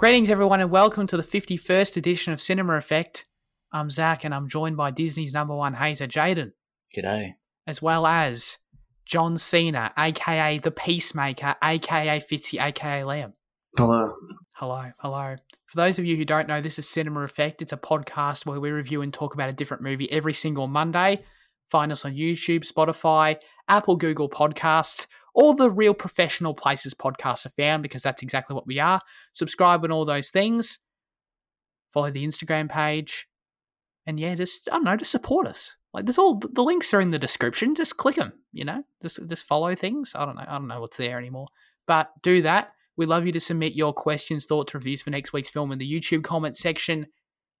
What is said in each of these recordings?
Greetings, everyone, and welcome to the 51st edition of Cinema Effect. I'm Zach, and I'm joined by Disney's number one hater, Jaden, G'day. as well as John Cena, aka the Peacemaker, aka Fitzy, aka Liam. Hello. Hello, hello. For those of you who don't know, this is Cinema Effect. It's a podcast where we review and talk about a different movie every single Monday. Find us on YouTube, Spotify, Apple, Google Podcasts, all the real professional places podcasts are found because that's exactly what we are. Subscribe and all those things. Follow the Instagram page. And yeah, just I don't know, just support us. Like there's all the links are in the description. Just click them, you know? Just just follow things. I don't know. I don't know what's there anymore. But do that. We'd love you to submit your questions, thoughts, reviews for next week's film in the YouTube comment section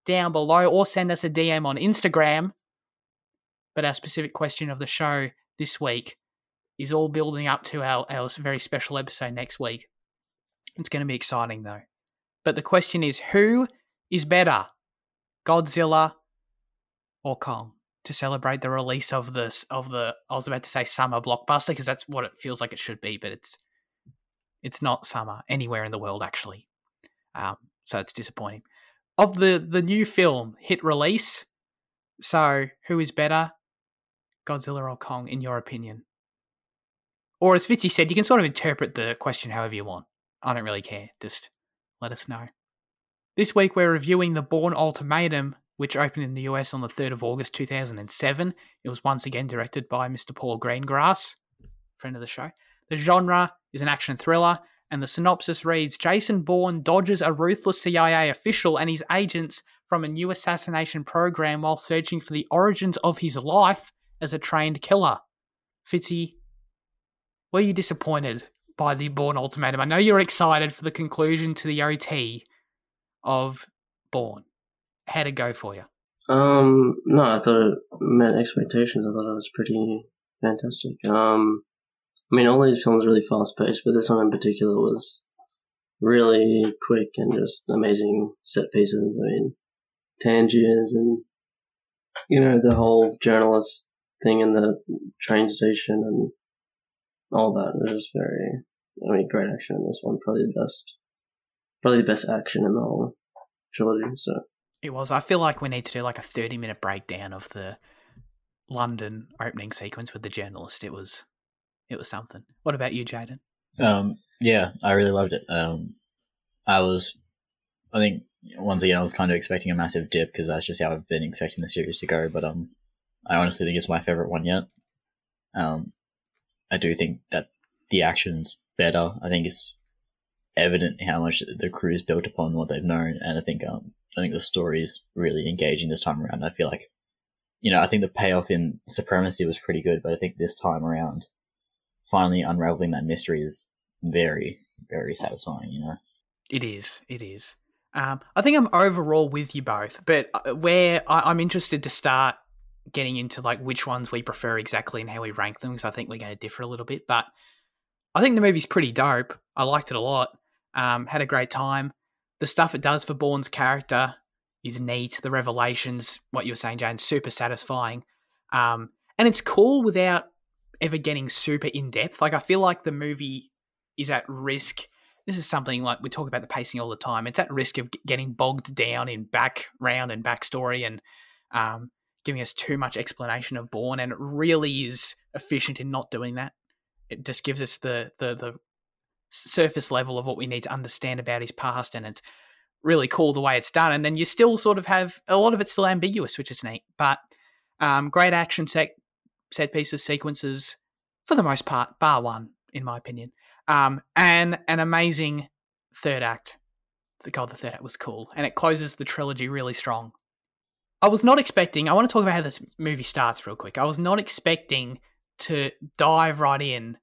down below or send us a DM on Instagram. But our specific question of the show this week is all building up to our, our very special episode next week. It's going to be exciting though. But the question is who is better, Godzilla or Kong? To celebrate the release of this of the I was about to say summer blockbuster because that's what it feels like it should be, but it's it's not summer anywhere in the world actually. Um, so it's disappointing. Of the the new film hit release, so who is better, Godzilla or Kong in your opinion? Or as Fitzy said, you can sort of interpret the question however you want. I don't really care. Just let us know. This week we're reviewing The Bourne Ultimatum, which opened in the US on the 3rd of August 2007. It was once again directed by Mr. Paul Greengrass, friend of the show. The genre is an action thriller, and the synopsis reads Jason Bourne dodges a ruthless CIA official and his agents from a new assassination program while searching for the origins of his life as a trained killer. Fitzy, were you disappointed by the Bourne Ultimatum? I know you're excited for the conclusion to the OT of Bourne. How'd it go for you? Um, no, I thought it met expectations. I thought it was pretty fantastic. Um, I mean, all these films are really fast paced, but this one in particular was really quick and just amazing set pieces. I mean, Tangiers and, you know, the whole journalist thing in the train station and all that. It was very, I mean, great action in this one. Probably the best, probably the best action in the whole trilogy. So, It was. I feel like we need to do like a 30 minute breakdown of the London opening sequence with the journalist. It was it was something. What about you, Jaden? Um, yeah, I really loved it. Um, I was, I think once again I was kind of expecting a massive dip because that's just how I've been expecting the series to go. But um, I honestly think it's my favorite one yet. Um, I do think that the action's better. I think it's evident how much the crew's built upon what they've known, and I think um, I think the story's really engaging this time around. I feel like, you know, I think the payoff in Supremacy was pretty good, but I think this time around, finally unraveling that mystery is very, very satisfying. You know. It is. It is. Um, I think I'm overall with you both, but uh, where I, I'm interested to start getting into like which ones we prefer exactly and how we rank them because I think we're going to differ a little bit. But I think the movie's pretty dope. I liked it a lot. Um, had a great time. The stuff it does for Bourne's character is neat. The revelations, what you were saying, Jane, super satisfying. Um, and it's cool without ever getting super in depth. Like I feel like the movie is at risk. This is something like we talk about the pacing all the time. It's at risk of getting bogged down in background and backstory and um, giving us too much explanation of Bourne, and it really is efficient in not doing that. It just gives us the the the surface level of what we need to understand about his past, and it's really cool the way it's done. And then you still sort of have a lot of it's still ambiguous, which is neat. But um, great action set set pieces, sequences for the most part, bar one, in my opinion. Um, and an amazing third act. The God, the third act was cool, and it closes the trilogy really strong. I was not expecting. I want to talk about how this movie starts real quick. I was not expecting to dive right in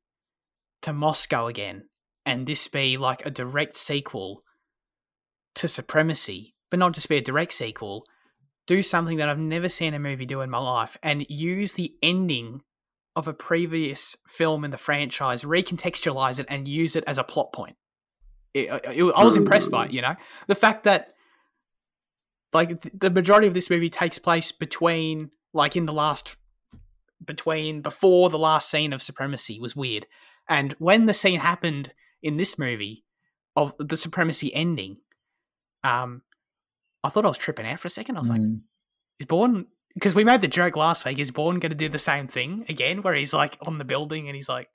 to Moscow again and this be like a direct sequel to Supremacy, but not just be a direct sequel. Do something that I've never seen a movie do in my life and use the ending of a previous film in the franchise, recontextualize it, and use it as a plot point. It, it, I was impressed by it, you know? The fact that like the majority of this movie takes place between like in the last between before the last scene of supremacy was weird and when the scene happened in this movie of the supremacy ending um, I thought I was tripping out for a second. I was like, Mm. is Bourne because we made the joke last week. Is Bourne going to do the same thing again, where he's like on the building and he's like,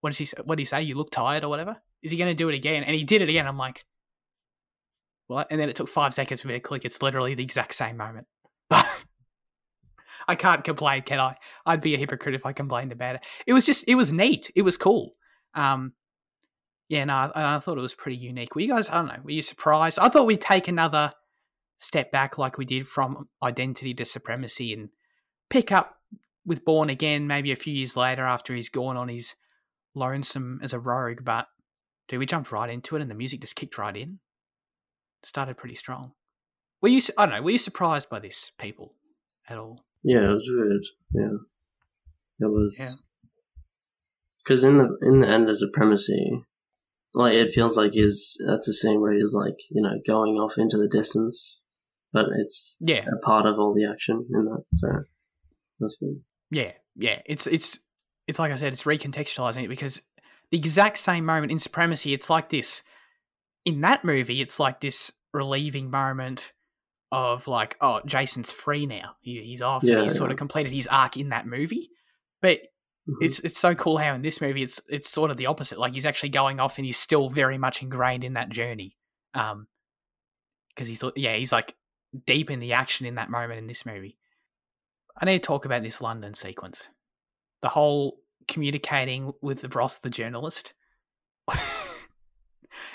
"What does he? say? What did he say? You look tired or whatever." Is he going to do it again? And he did it again. I'm like, what? And then it took five seconds for me to click. It's literally the exact same moment. I can't complain, can I? I'd be a hypocrite if I complained about it. It was just, it was neat. It was cool. Um, yeah, no, I, I thought it was pretty unique. Were you guys? I don't know. Were you surprised? I thought we'd take another step back, like we did from identity to supremacy, and pick up with Bourne again, maybe a few years later after he's gone on his lonesome as a rogue. But dude, we jumped right into it, and the music just kicked right in. Started pretty strong. Were you? I don't know. Were you surprised by this, people, at all? Yeah, it was weird. Yeah, it was. Yeah. Because in the in the end of supremacy, like it feels like he's that's a scene where he's like you know going off into the distance, but it's Yeah, a part of all the action in that. So that's good. yeah, yeah. It's it's it's like I said, it's recontextualizing it because the exact same moment in Supremacy, it's like this. In that movie, it's like this relieving moment of like, oh, Jason's free now. He, he's off. Yeah, he's sort of completed his arc in that movie. But Mhm. it's it's so cool how in this movie it's it's sort of the opposite. Like he's actually going off and he's still very much ingrained in that journey. Um, because he's yeah he's like deep in the action in that moment in this movie. I need to talk about this London sequence, the whole communicating with the Ross the journalist.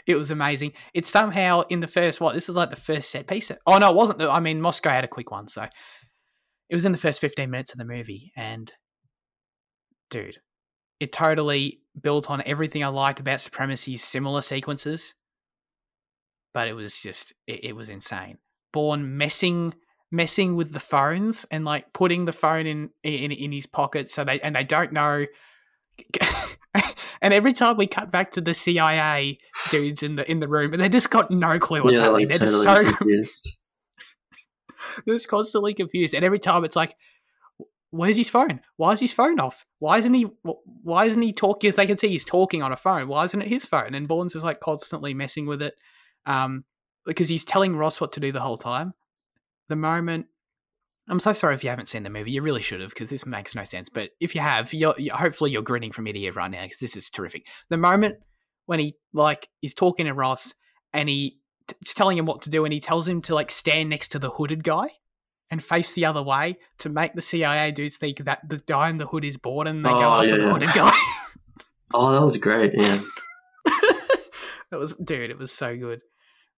it was amazing. It's somehow in the first what this is like the first set piece. Oh no, it wasn't. I mean Moscow had a quick one, so it was in the first fifteen minutes of the movie, and dude, it totally built on everything I liked about Supremacy's similar sequences. But it was just it, it was insane. Bourne messing messing with the phones and like putting the phone in in in his pocket so they and they don't know and every time we cut back to the CIA dudes in the in the room, and they just got no clue what's yeah, happening. like They're just so confused. they're just constantly confused, and every time it's like, "Where's his phone? Why is his phone off? Why isn't he? Why isn't he talking?" As they can see, he's talking on a phone. Why isn't it his phone? And Bourne's is like constantly messing with it, um, because he's telling Ross what to do the whole time. The moment. I'm so sorry if you haven't seen the movie. You really should have, because this makes no sense. But if you have, you're, you hopefully you're grinning from ear to ear right now, because this is terrific. The moment when he like is talking to Ross and he t- telling him what to do, and he tells him to like stand next to the hooded guy and face the other way to make the CIA dudes think that the guy in the hood is bored, and they go Oh, after yeah, the yeah. hooded guy. Oh, that was great. Yeah, that was, dude, it was so good.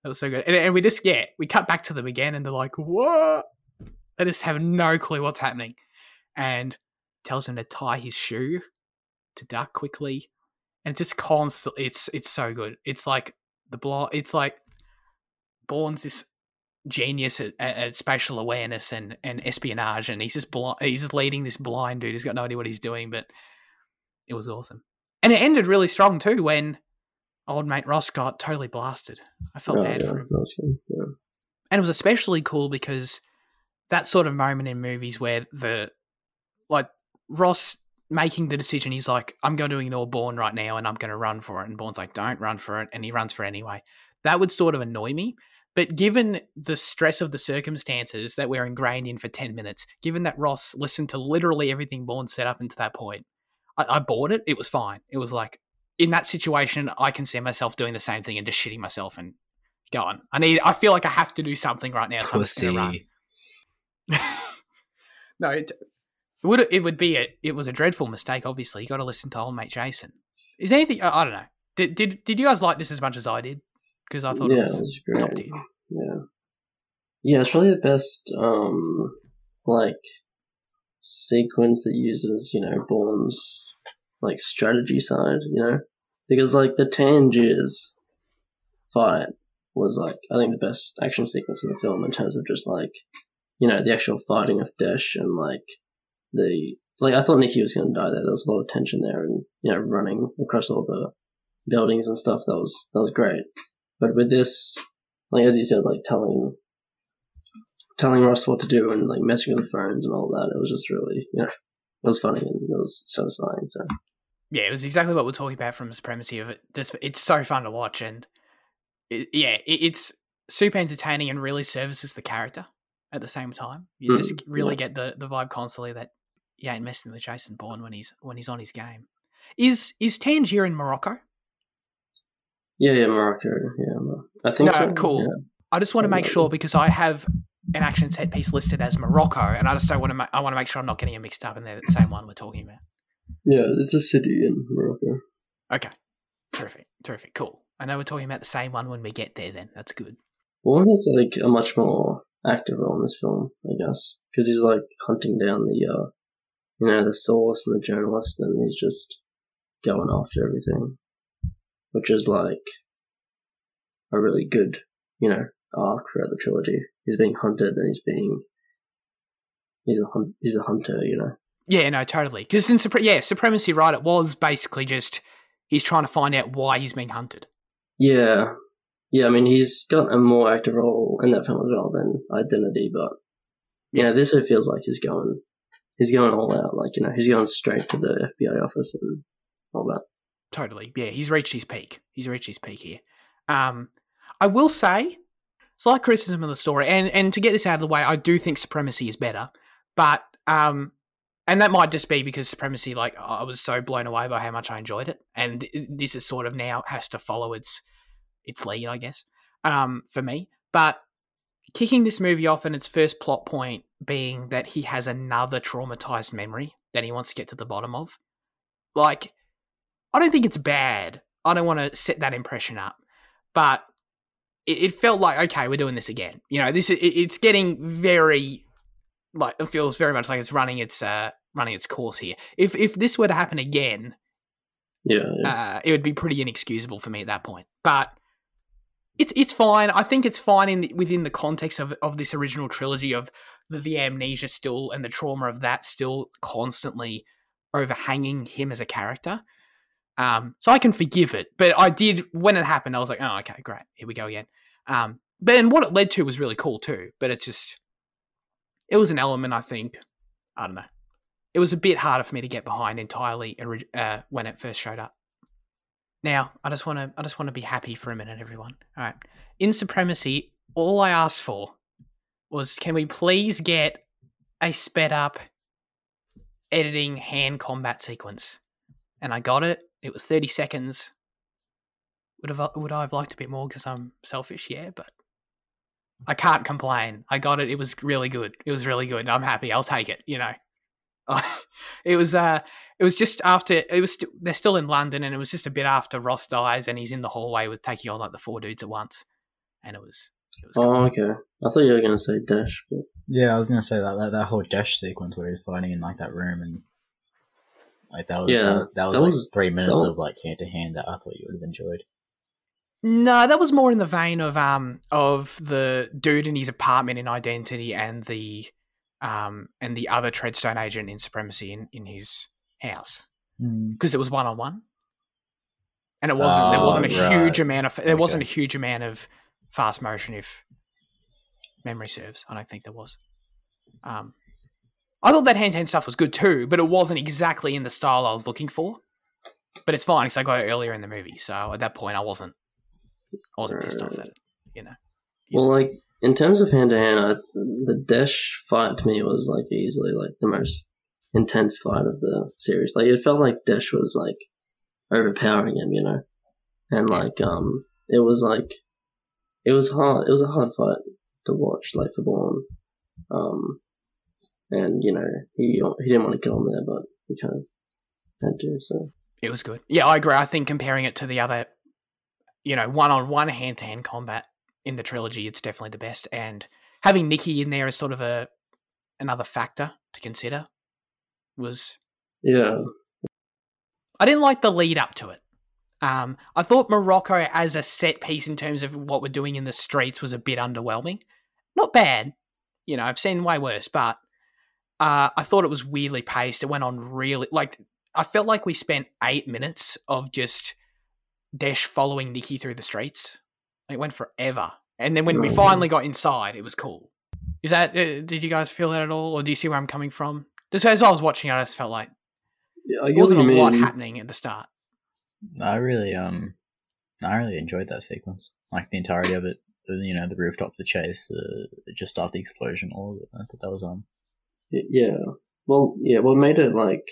That was so good. And, and we just, yeah, we cut back to them again, and they're like, "What?" They just have no clue what's happening, and tells him to tie his shoe to duck quickly, and just constantly, it's it's so good. It's like the blind. It's like Bourne's this genius at, at, at spatial awareness and, and espionage, and he's just blind. He's just leading this blind dude. He's got no idea what he's doing, but it was awesome. And it ended really strong too when old mate Ross got totally blasted. I felt oh, bad yeah, for him. was. Yeah. And it was especially cool because that sort of moment in movies where the like Ross making the decision, he's like, I'm going to ignore Bourne right now and I'm going to run for it. And Bourne's like, don't run for it. And he runs for it anyway. That would sort of annoy me. But given the stress of the circumstances that we're ingrained in for 10 minutes, given that Ross listened to literally everything Bourne set up until that point, I, I bought it. It was fine. It was like, in that situation, I can see myself doing the same thing and just shitting myself and going. I need, I feel like I have to do something right now. So I'm just gonna run. no, it, it would it would be a it was a dreadful mistake. Obviously, you got to listen to old mate Jason. Is there anything I I don't know? Did did did you guys like this as much as I did? Because I thought yeah, it was, top great. tier. Yeah, yeah, it's probably the best um like sequence that uses you know Bourne's like strategy side. You know, because like the Tangiers fight was like I think the best action sequence in the film in terms of just like you know the actual fighting of Desh and like the like I thought Nicky was going to die there. There was a lot of tension there, and you know running across all the buildings and stuff. That was that was great. But with this, like as you said, like telling telling Ross what to do and like messing with the phones and all that, it was just really you know it was funny and it was satisfying. So Yeah, it was exactly what we're talking about from supremacy of it. Just it's so fun to watch and it, yeah, it, it's super entertaining and really services the character at the same time. You just Mm, really yeah. get the the vibe constantly that you ain't messing with Jason Bourne when he's when he's on his game. Is is Tangier in Morocco? Yeah, yeah, Morocco. Yeah, I think No, so. cool. Yeah. I just want to make sure because I have an action set piece listed as Morocco, and I just don't want to. Ma- I want to make sure I'm not getting it mixed up, and they're the same one we're talking about. Yeah, it's a city in Morocco. Okay, terrific, terrific, cool. I know we're talking about the same one when we get there. Then that's good. Bourne has like a much more active role in this film, I guess, because he's like hunting down the, uh, you know, the source and the journalist, and he's just going after everything, which is like a really good, you know, arc throughout the trilogy. He's being hunted, and he's being he's a hunt, he's a hunter, you know. Yeah, no, totally. Because in Supre- yeah, supremacy, right? It was basically just he's trying to find out why he's being hunted. Yeah, yeah. I mean, he's got a more active role in that film as well than Identity, but yeah, this it feels like he's going, he's going all out. Like you know, he's going straight to the FBI office and all that. Totally. Yeah, he's reached his peak. He's reached his peak here. Um, I will say, slight criticism of the story, and and to get this out of the way, I do think Supremacy is better, but um, and that might just be because Supremacy, like I was so blown away by how much I enjoyed it, and this is sort of now has to follow its its lead, I guess, um, for me. But kicking this movie off in its first plot point being that he has another traumatized memory that he wants to get to the bottom of, like I don't think it's bad. I don't want to set that impression up, but it, it felt like okay, we're doing this again. You know, this it, it's getting very like it feels very much like it's running its uh running its course here. If if this were to happen again, Yeah, yeah. uh, it would be pretty inexcusable for me at that point. But it's it's fine. I think it's fine in the, within the context of of this original trilogy of the, the amnesia still and the trauma of that still constantly overhanging him as a character. Um, so I can forgive it. But I did when it happened. I was like, oh, okay, great, here we go again. Um, but and what it led to was really cool too. But it just it was an element I think I don't know. It was a bit harder for me to get behind entirely uh, when it first showed up. Now, I just want to I just want to be happy for a minute, everyone. All right. In Supremacy, all I asked for was can we please get a sped up editing hand combat sequence? And I got it. It was 30 seconds. Would have would I have liked a bit more because I'm selfish, yeah, but I can't complain. I got it. It was really good. It was really good. I'm happy. I'll take it, you know. it was uh it was just after it was st- they're still in London, and it was just a bit after Ross dies, and he's in the hallway with taking on like the four dudes at once, and it was it was. Oh, okay. I thought you were gonna say Dash, but Yeah, I was gonna say that that, that whole dash sequence where he's fighting in like that room and like that was Yeah, that, that was that like was- three minutes that of like hand to hand that I thought you would have enjoyed. No, that was more in the vein of um of the dude in his apartment in Identity and the um and the other Treadstone agent in Supremacy in, in his house because it was one on one, and it wasn't there Oh, wasn't a huge amount of there wasn't a huge amount of fast motion if memory serves. I don't think there was. Um, I thought that hand to hand stuff was good too, but it wasn't exactly in the style I was looking for. But it's fine because I got it earlier in the movie, so at that point I wasn't I wasn't pissed off at it. You know. well, like in terms of hand to hand, the Dash fight to me was like easily like the most intense fight of the series. Like it felt like Dash was like overpowering him, you know, and like um, it was like it was hard. It was a hard fight to watch, like for Bourne. Um, and you know he he didn't want to kill him there, but he kind of had to. So It was good. Yeah, I agree. I think comparing it to the other, you know, one on one hand to hand combat in the trilogy, it's definitely the best. And having Nicky in there as sort of a another factor to consider was yeah, I didn't like the lead up to it. Um, I thought Morocco as a set piece in terms of what we're doing in the streets was a bit underwhelming. Not bad, you know. I've seen way worse, but uh, I thought it was weirdly paced. It went on really like I felt like we spent eight minutes of just Dash following Nicky through the streets. It went forever, and then when we Right. finally got inside, it was cool. Is that? Uh, did you guys feel that at all, or do you see where I'm coming from? Just as I was watching, it, I just felt like yeah I there what wasn't you a lot happening at the start. I really um I really enjoyed that sequence. Like the entirety of it. the you know the rooftop, the chase, the just after the explosion, all of it. I thought that was um Yeah. Well, yeah. What made it like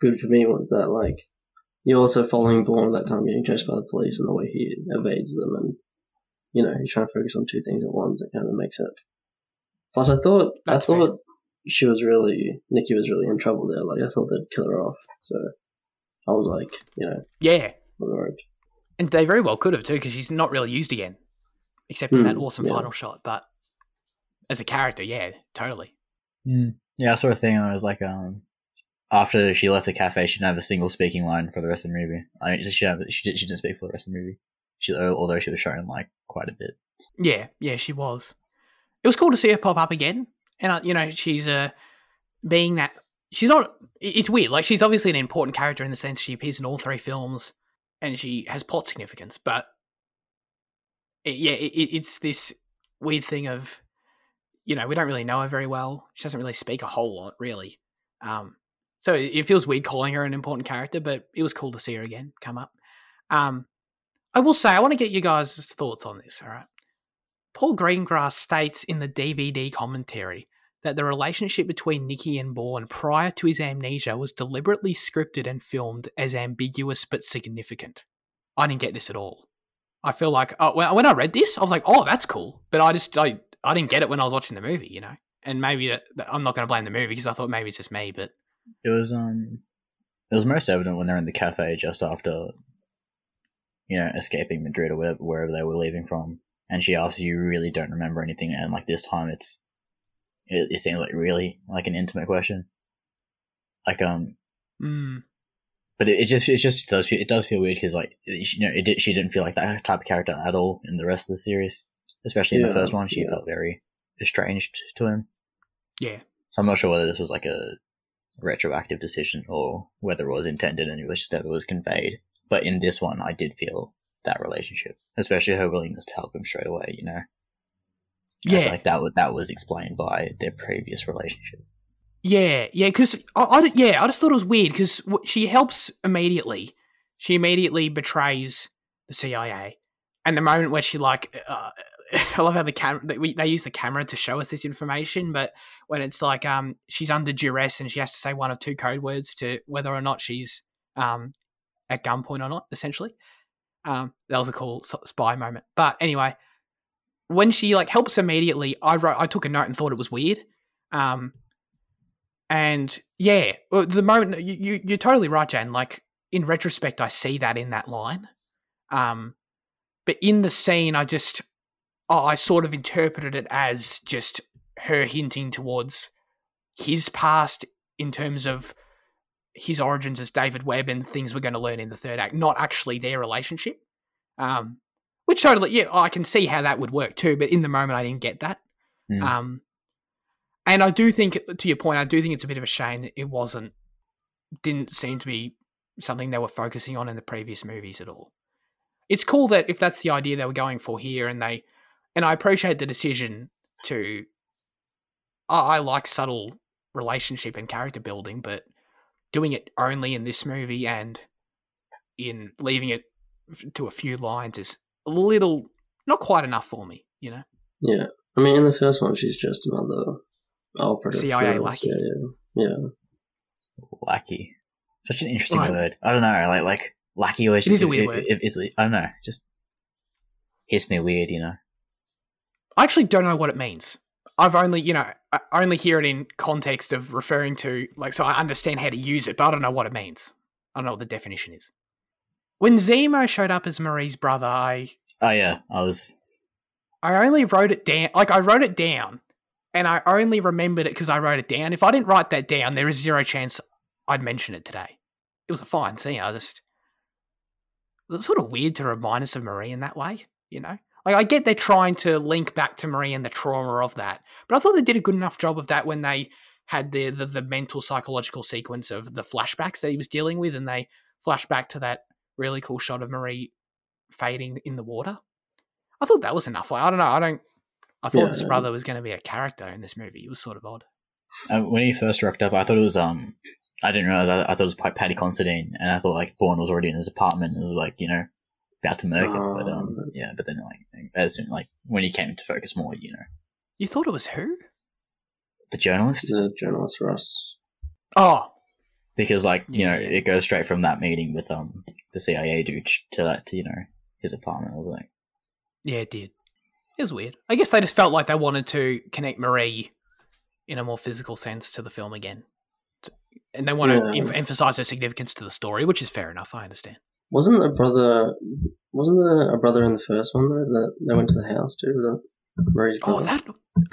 good for me was that like you're also following Bourne at that time getting chased by the police and the way he evades them, and you know you're trying to focus on two things at once. It kind of makes it. Plus, I thought That's I thought she was really Nicky was really in trouble there. Like I thought they'd kill her off. So I was like, you know, Yeah, was worried. and they very well could have too, because she's not really used again, except in that Hmm, awesome yeah. final shot. But as a character, yeah, totally. yeah. I saw a thing and I was like um after she left the cafe, she didn't have a single speaking line for the rest of the movie. I mean, she have, she did, she didn't speak for the rest of the movie. She although she was shown like quite a bit. Yeah, yeah, she was. It was cool to see her pop up again, and uh, you know, she's uh, being that she's not. It's weird. Like she's obviously an important character in the sense she appears in all three films, and she has plot significance. But it, yeah, it, it- it's this weird thing of, you know, we don't really know her very well. She doesn't really speak a whole lot, really. Um, so it, it feels weird calling her an important character, but it was cool to see her again come up. Um, I will say, I want to get you guys' thoughts on this. All right. Paul Greengrass states in the DVD commentary that the relationship between Nicky and Bourne prior to his amnesia was deliberately scripted and filmed as ambiguous but significant. I didn't get this at all. I feel like oh, when I read this, I was like, "Oh, that's cool," but I just I, I didn't get it when I was watching the movie, you know. And maybe that- I'm not going to blame the movie because I thought maybe it's just me, but It was um it was most evident when they're in the cafe just after you know, escaping Madrid or whatever wherever they were leaving from. And she asks you really don't remember anything and like this time it's it, it seemed like really like an intimate question. Like um mm, but it, it just it just does feel, it does feel weird because like you know it did, she didn't feel like that type of character at all in the rest of the series, especially in the first one. She yeah. felt very estranged to him. yeah, So I'm not sure whether this was like a retroactive decision or whether it was intended and it was just that it was conveyed. But in this one, I did feel that relationship, especially her willingness to help him straight away. You know, I feel yeah, like that was that was explained by their previous relationship. Yeah, yeah, because I, I, yeah, I just thought it was weird because she helps immediately. She immediately betrays the CIA, and the moment where she like, uh, I love how the camera they, we- they use the camera to show us this information, but when it's like um she's under duress and she has to say one of two code words to whether or not she's um at gunpoint or not, essentially. Um, that was a cool spy moment. But anyway, when she like helps immediately, I wrote, I took a note and thought it was weird. Um, and yeah, the moment you, you you're totally right, Jan. Like in retrospect, I see that in that line. Um, but in the scene, I just oh, I sort of interpreted it as just her hinting towards his past in terms of his origins as David Webb and things we're going to learn in the third act, not actually their relationship. Um, which totally, yeah, I can see how that would work too. But in the moment, I didn't get that. Mm. Um, and I do think, to your point, I do think it's a bit of a shame that it wasn't, didn't seem to be something they were focusing on in the previous movies at all. It's cool that if that's the idea they were going for here, and they, and I appreciate the decision to. I, I like subtle relationship and character building, but doing it only in this movie and in leaving it to a few lines is a little not quite enough for me, you know. Yeah. I mean, in the first one, she's just another operative. CIA for lackey. CIA. Yeah. Lackey, such an interesting Right. word. I don't know, like like lackey always It is a weird it- word. it- it's- I don't know, just hits me weird. You know, I actually don't know what it means. I've only, you know, I only hear it in context of referring to, like, so I understand how to use it, but I don't know what it means. I don't know what the definition is. When Zemo showed up as Marie's brother, I, oh yeah, I was I only wrote it down. Like, I wrote it down, and I only remembered it because I wrote it down. If I didn't write that down, there is zero chance I'd mention it today. It was a fine scene. I just, it's sort of weird to remind us of Marie in that way, you know? Like, I get they're trying to link back to Marie and the trauma of that, but I thought they did a good enough job of that when they had the, the, the mental psychological sequence of the flashbacks that he was dealing with, and they flash back to that really cool shot of Marie fading in the water. I thought that was enough. Like, I don't know. I don't. I thought Yeah. his brother was going to be a character in this movie. It was sort of odd. uh, when he first rocked up. I thought it was um, I didn't realize. I, I thought it was quite Paddy Considine, and I thought like Bourne was already in his apartment. It was like you know, about to murk him. But um, Oh. yeah, but then like as soon like when he came into focus more, you know, You thought it was who? the journalist The journalist Ross. Oh, because like you know Yeah. it goes straight from that meeting with um the CIA dude to that to you know his apartment. I was like, yeah, it did. It was weird. I guess they just felt like they wanted to connect Marie in a more physical sense to the film again. And they want to em- emphasize her significance to the story, which is fair enough. I understand. Wasn't a brother? Wasn't there a brother in the first one though that they went to the house too? Was that Marie's Oh, that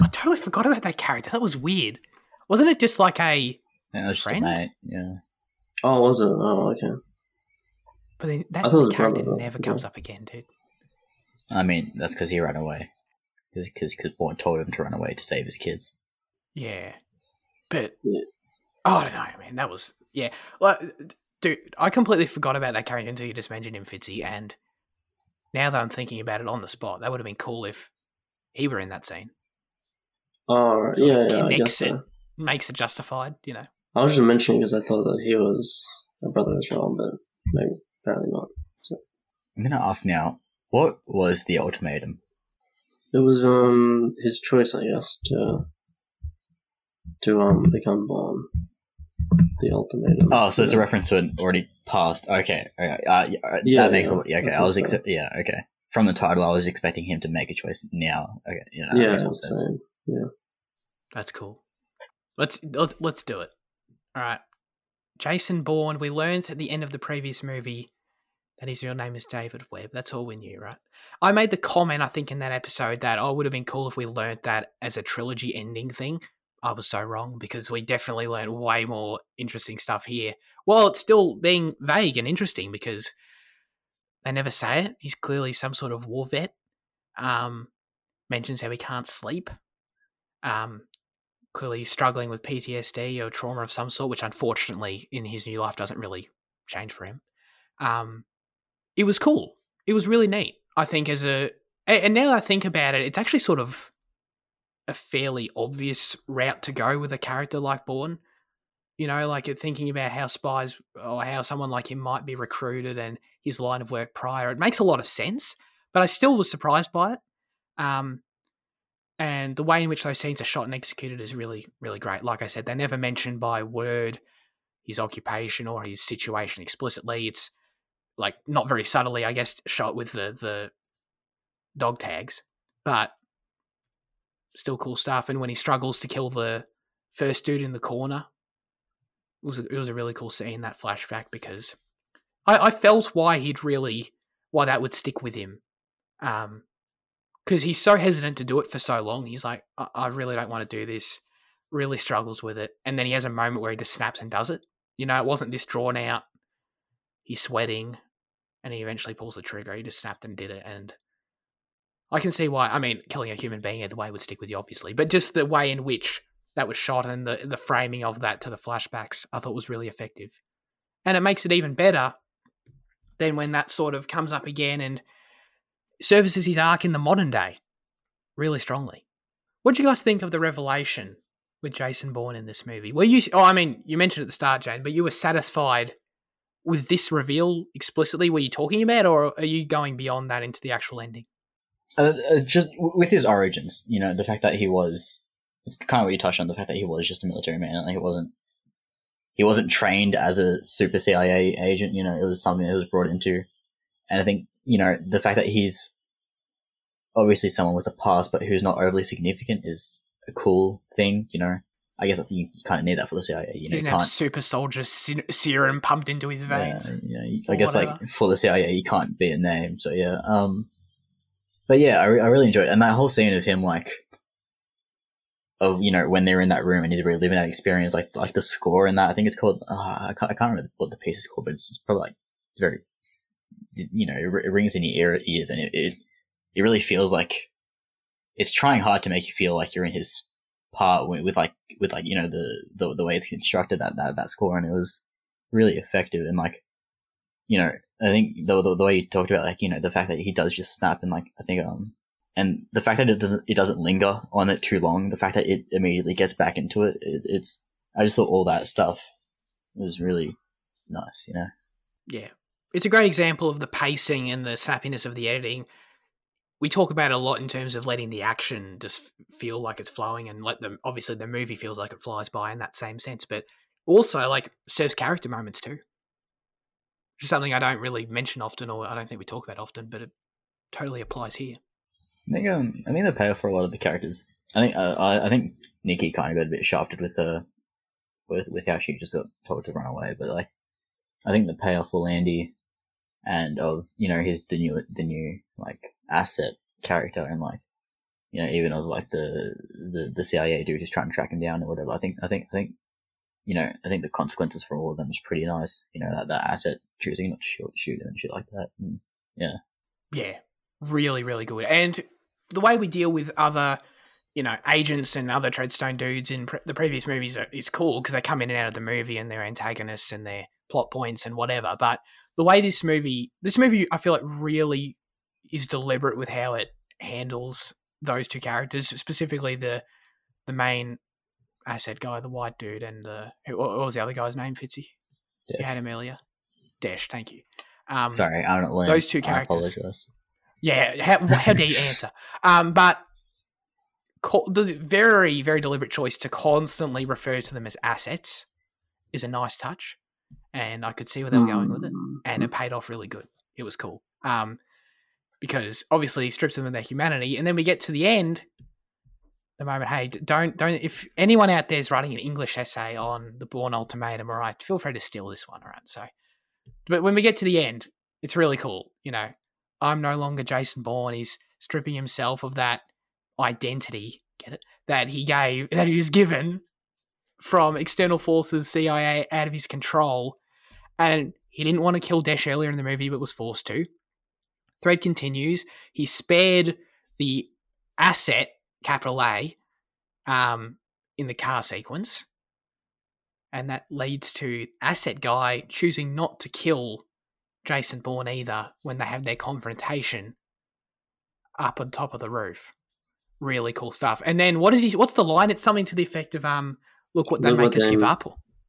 I totally forgot about that character. That was weird. Wasn't it just like a? yeah, that was just a Friend? mate. Yeah, Oh, was it? Oh, okay. But then that I thought it was a character brother, never though. comes up again, dude. I mean that's because he ran away because because Bourne told him to run away to save his kids. Yeah, but Yeah. oh, I don't know, man. That was yeah. Well, dude, I completely forgot about that character until you just mentioned him, Fitzy. And now that I'm thinking about it on the spot, that would have been cool if he were in that scene. Oh, right. Sort of yeah, yeah. I connects guess it. so. Makes it justified, you know. I was just mentioning because I thought that he was a brother as well, but maybe apparently not. I'm gonna ask now, what was the ultimatum? It was um his choice, I guess, to to um become Bourne. The ultimatum. Oh, so it's a reference to an already past. Okay, okay. Uh, yeah, uh, Yeah, that makes yeah. a lot. Yeah, okay. I I was think Yeah, okay. From the title, I was expecting him to make a choice now. Okay, you know, that yeah, more sense. saying. That's cool. Let's let's, let's do it. All right. Jason Bourne, we learned at the end of the previous movie that his real name is David Webb. That's all we knew, right? I made the comment, I think, in that episode that oh, it would have been cool if we learnt that as a trilogy ending thing. I was so wrong because we definitely learned way more interesting stuff here. While it's still being vague and interesting because they never say it. He's clearly some sort of war vet. Um, mentions how he can't sleep. Um, clearly struggling with PTSD or trauma of some sort, which unfortunately in his new life doesn't really change for him. Um, it was cool. It was really neat. I think as a and now I think about it, it's actually sort of a fairly obvious route to go with a character like Bourne. You know, like thinking about how spies or how someone like him might be recruited and his line of work prior. It makes a lot of sense, but I still was surprised by it. Um, and the way in which those scenes are shot and executed is really, really great. Like I said, they never mention by word his occupation or his situation explicitly. It's like not very subtly, I guess, shot with the the dog tags, but still cool stuff. And when he struggles to kill the first dude in the corner, it was a, it was a really cool scene that flashback because I, I felt why he'd really why that would stick with him. Um, because he's so hesitant to do it for so long. He's like, I, I really don't want to do this. Really struggles with it, and then he has a moment where he just snaps and does it. You know, it wasn't this drawn out. He's sweating, and he eventually pulls the trigger. He just snapped and did it, and I can see why. I mean, killing a human being either way would stick with you, obviously, but just the way in which that was shot and the the framing of that to the flashbacks, I thought was really effective, and it makes it even better than when that sort of comes up again and services his arc in the modern day really strongly. What do you guys think of the revelation with Jason Bourne in this movie? Were you? Oh, I mean, you mentioned at the start, Jane, but you were satisfied with this reveal explicitly. Were you talking about, or are you going beyond that into the actual ending? Uh, uh, just with his origins, you know, the fact that he was, it's kind of what you touched on, the fact that he was just a military man, like it wasn't, he wasn't trained as a super CIA agent, you know, it was something that was brought into, and I think, you know, the fact that he's obviously someone with a past, but who's not overly significant is a cool thing, you know, I guess that's, you, you kind of need that for the CIA, you know, you can't, super soldier serum pumped into his veins. yeah, you know, I guess whatever. like for the CIA, you can't be a name. So yeah, um, but yeah, I, I really enjoyed it, and that whole scene of him like, of you know when they're in that room and he's reliving that experience, like like the score in that. I think it's called. Uh, I can't I can't remember what the piece is called, but it's, it's probably like very, you know, it, it rings in your ear, ears, and it, it it really feels like it's trying hard to make you feel like you're in his part with, with like with like you know the, the the way it's constructed that that that score, and it was really effective and like you know I think the, the the way you talked about like you know the fact that he does just snap and like I think um and the fact that it doesn't it doesn't linger on it too long the fact that it immediately gets back into it, it it's I just thought all that stuff was really nice you know Yeah. it's a great example of the pacing and the snappiness of the editing. We talk about a lot in terms of letting the action just feel like it's flowing and let them obviously the movie feels like it flies by in that same sense, but also like serves character moments too. Is something I don't really mention often or I don't think we talk about often, but it totally applies here. I think um, I think the payoff for a lot of the characters. I think uh, I, I think Nicky kind of got a bit shafted with her, with with how she just got told to run away. But like, I think the payoff for Landy, and of you know his the new the new like asset character and like, you know even of like the the the CIA dude who's trying to track him down or whatever. I think I think I think, you know I think the consequences for all of them is pretty nice. You know that that asset choosing not to shoot shoot and shit like that. And, yeah. Yeah, really, really good. And the way we deal with other, you know, agents and other Treadstone dudes in pre- the previous movies are, is cool because they come in and out of the movie and they're antagonists and their plot points and whatever. But the way this movie, this movie, I feel like really is deliberate with how it handles those two characters, specifically the the main asset guy, the white dude, and the who, what was the other guy's name? Fitzy, you had him earlier. Dash, thank you. Um, Sorry, I don't learn. those two characters. Yeah, how, how dare you answer? Um, but co- the very, very deliberate choice to constantly refer to them as assets is a nice touch, and I could see where they were going with it, and it paid off really good. It was cool. Um, because obviously strips them of their humanity, and then we get to the end. The moment, hey, don't don't. If anyone out there is writing an English essay on the Bourne Ultimatum, all right, feel free to steal this one, all right. So, but when we get to the end, it's really cool. You know, I'm no longer Jason Bourne. He's stripping himself of that identity, get it, that he gave, that he was given from external forces, CIA, out of his control. And he didn't want to kill Desh earlier in the movie, but was forced to. Thread continues. He spared the asset, capital A, um, in the car sequence. And that leads to Asset Guy choosing not to kill Jason Bourne either when they have their confrontation up on top of the roof. Really cool stuff. And then what is he? What's the line? It's something to the effect of um, "Look what they Look make what us they- give up."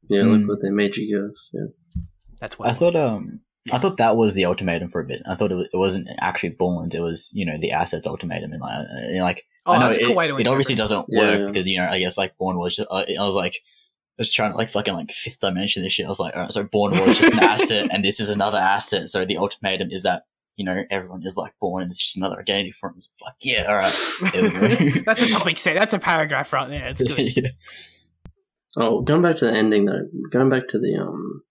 Yeah, Mm. look what they made you give. Yeah. That's what I thought was. um I thought that was the ultimatum for a bit. I thought it, was, it wasn't actually Bourne's. It was you know the assets ultimatum and like, uh, and, like Oh, I know that's a it, way to it obviously interpret doesn't Yeah, work yeah. because you know I guess like Bourne was just I, I was like I was trying to like fucking like fifth dimension this shit. I was like, all right, so Bourne was just an asset and this is another asset. So the ultimatum is that you know everyone is like Bourne, and it's just another identity for him. It's like yeah, all right. There we go. That's a topic set. That's a paragraph right there. It's good. yeah. Oh, going back to the ending though, going back to the um,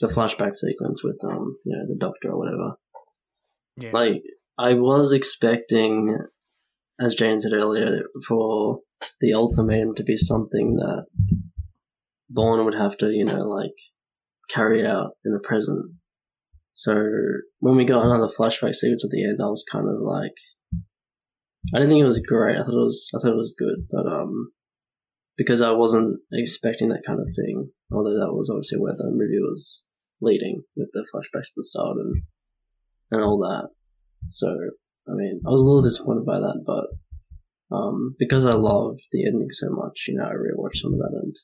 the flashback sequence with um, you know, the doctor or whatever. Yeah. Like, I was expecting, as Jane said earlier, for the ultimatum to be something that Bourne would have to, you know, like carry out in the present. So when we got another flashback sequence at the end, I was kind of like, I didn't think it was great. I thought it was, I thought it was good, but um, because I wasn't expecting that kind of thing. Although that was obviously where the movie was leading with the flashbacks to the start and and all that. So I mean, I was a little disappointed by that, but um, because I loved the ending so much, you know, I rewatched some of that and.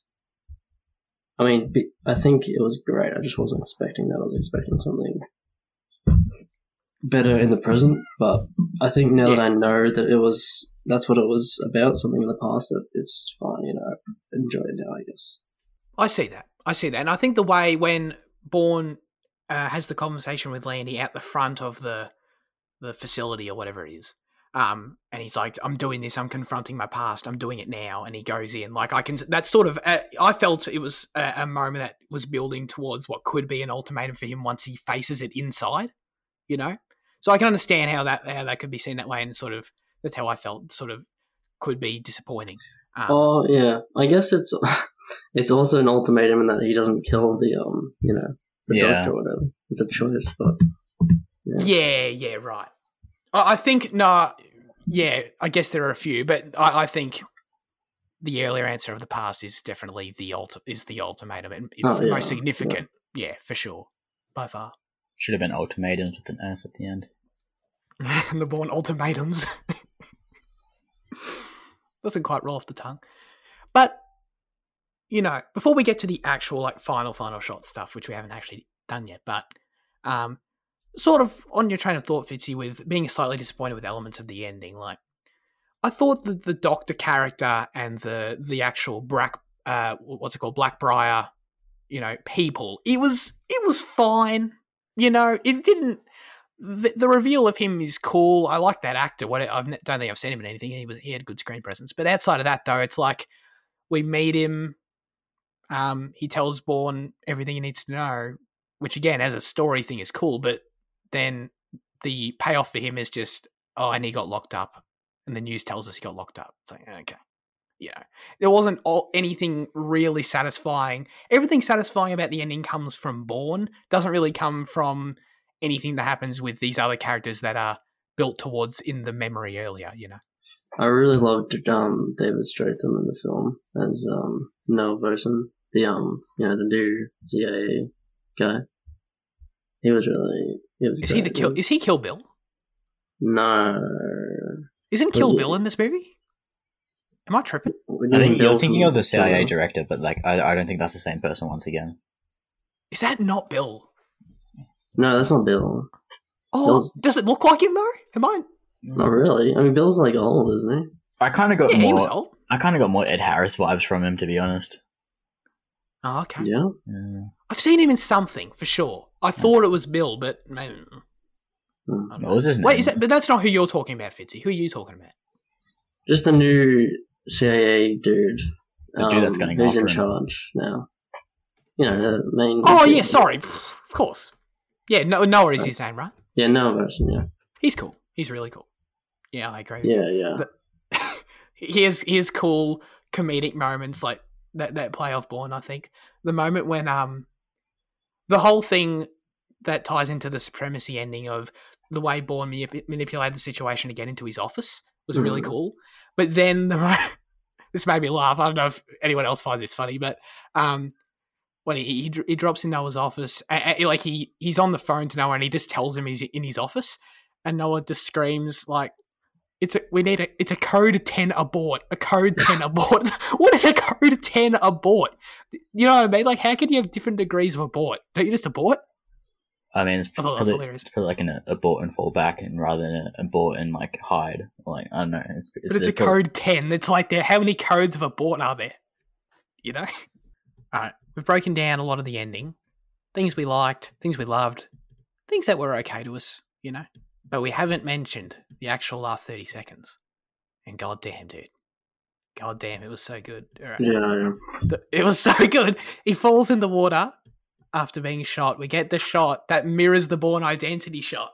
I mean, I think it was great. I just wasn't expecting that. I was expecting something better in the present, but I think now that I know that it was that's what it was about, something in the past, that it's fine. You know, enjoy it now. I guess. I see that. I see that. And I think the way when Bourne uh, has the conversation with Landy at the front of the the facility or whatever it is, um, and he's like, "I'm doing this. I'm confronting my past. I'm doing it now." And he goes in like I can. That's sort of. Uh, I felt it was a, a moment that was building towards what could be an ultimatum for him once he faces it inside. You know, so I can understand how that how that could be seen that way, and sort of that's how I felt. Sort of could be disappointing. Um, Oh yeah, I guess it's it's also an ultimatum in that he doesn't kill the um, you know, the Yeah. doctor or whatever. It's a choice, but Yeah, yeah, right. I, I think no, yeah. I guess there are a few, but I, I think the earlier answer of the past is definitely the ulti- is the ultimatum. and It's Oh, the yeah, most significant. Yeah. for sure, by far. Should have been ultimatums with an S at the end. the Bourne ultimatums doesn't quite roll off the tongue, but you know, before we get to the actual like final final shot stuff, which we haven't actually done yet. But um, sort of on your train of thought, Fitzy, with being slightly disappointed with elements of the ending. Like, I thought that the Doctor character and the the actual Black, uh, what's it called, Blackbriar, you know, people. It was it was fine. You know, it didn't. The, the reveal of him is cool. I like that actor. What I don't think I've seen him in anything. He was he had good screen presence. But outside of that, though, it's like we meet him. Um, he tells Bourne everything he needs to know, which again, as a story thing, is cool. But then the payoff for him is just, oh, and he got locked up, and the news tells us he got locked up. It's like, okay, you know, there wasn't all, anything really satisfying. Everything satisfying about the ending comes from Bourne. Doesn't really come from anything that happens with these other characters that are built towards in the memory earlier. You know. I really loved um, David Strathairn in the film as um, Vosen, the um, you know, the new CIA guy. He was really. Is great. he the kill? Is he Kill Bill? No. Isn't Kill Bill in this movie? Am I tripping? I think you're thinking of the CIA Bill. director, but like I, I don't think that's the same person once again. Is that not Bill? No, that's not Bill. Oh, Bill's... does it look like him though? Am I? Not really. I mean, Bill's like old, isn't he? I kind of got yeah, more. I kind of got more Ed Harris vibes from him, to be honest. Oh, okay. Yeah. yeah. I've seen him in something for sure. I thought it was Bill, but maybe. Hmm. What was his name? Wait, is that, but that's not who you're talking about, Fitzy. Who are you talking about? Just the new CIA dude. The dude that's going um, Who's in charge now? You know, the main. Oh yeah, sorry. Of course. Yeah, no, Noah is his name, right? Yeah, Noah Vosen. Yeah. He's cool. He's really cool. Yeah, I agree. yeah, you. yeah. he has he has cool comedic moments like that that play off Bourne. I think the moment when um the whole thing that ties into the supremacy ending of the way Bourne manip- manipulated the situation to get into his office was really mm. cool. But then the this made me laugh. I don't know if anyone else finds this funny, but um, when he, he, he drops in Noah's office, like he he's on the phone to Noah, and he just tells him he's in his office, and Noah just screams like, "It's a we need a it's a code ten abort, a code ten abort. what is a code ten abort? You know what I mean? Like, how can you have different degrees of abort? Don't you just abort? I mean, it's probably, it's probably like an abort and fall back, and rather than abort and like hide. Like I don't know. It's, it's but it's a code ten. It's like there. How many codes of abort are there? You know. All right, we've broken down a lot of the ending, things we liked, things we loved, things that were okay to us. You know, but we haven't mentioned the actual last thirty seconds. And goddamn, dude, goddamn, it was so good. Right. Yeah, yeah, it was so good. He falls in the water after being shot. We get the shot that mirrors the Bourne Identity shot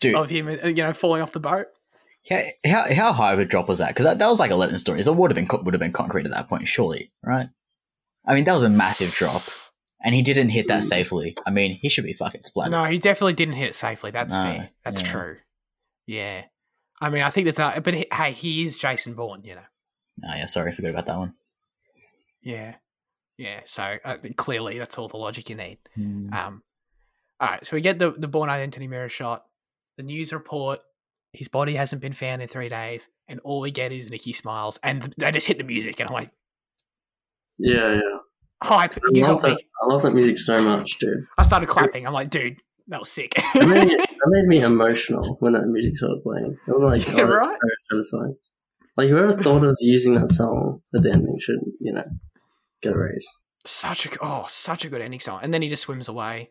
Dude. of him, uh, you know, falling off the boat. Yeah, how how high of a drop was that? Because that, that was like eleven stories. It would have been would have been concrete at that point, surely, right? I mean, that was a massive drop, and he didn't hit that safely. I mean, he should be fucking splattered. No, he definitely didn't hit it safely. That's no, fair. That's yeah. true. Yeah, I mean, I think there's a but he, hey, he is Jason Bourne, you know. Oh yeah, sorry, I forgot about that one. Yeah, yeah, so uh, clearly that's all the logic you need. Mm. Um, all right, so we get the the Bourne Identity mirror shot, the news report. His body hasn't been found in three days, and all we get is Nicky smiles, and they just hit the music, and I'm like, yeah, yeah, hype. I love that. I love that music so much, dude. I started clapping. I'm like, dude, that was sick. it, made, it made me emotional when that music started playing. It was like, oh, right? so satisfying. Like whoever thought of using that song at the ending should, you know, get raised. Such a oh, such a good ending song, and then he just swims away.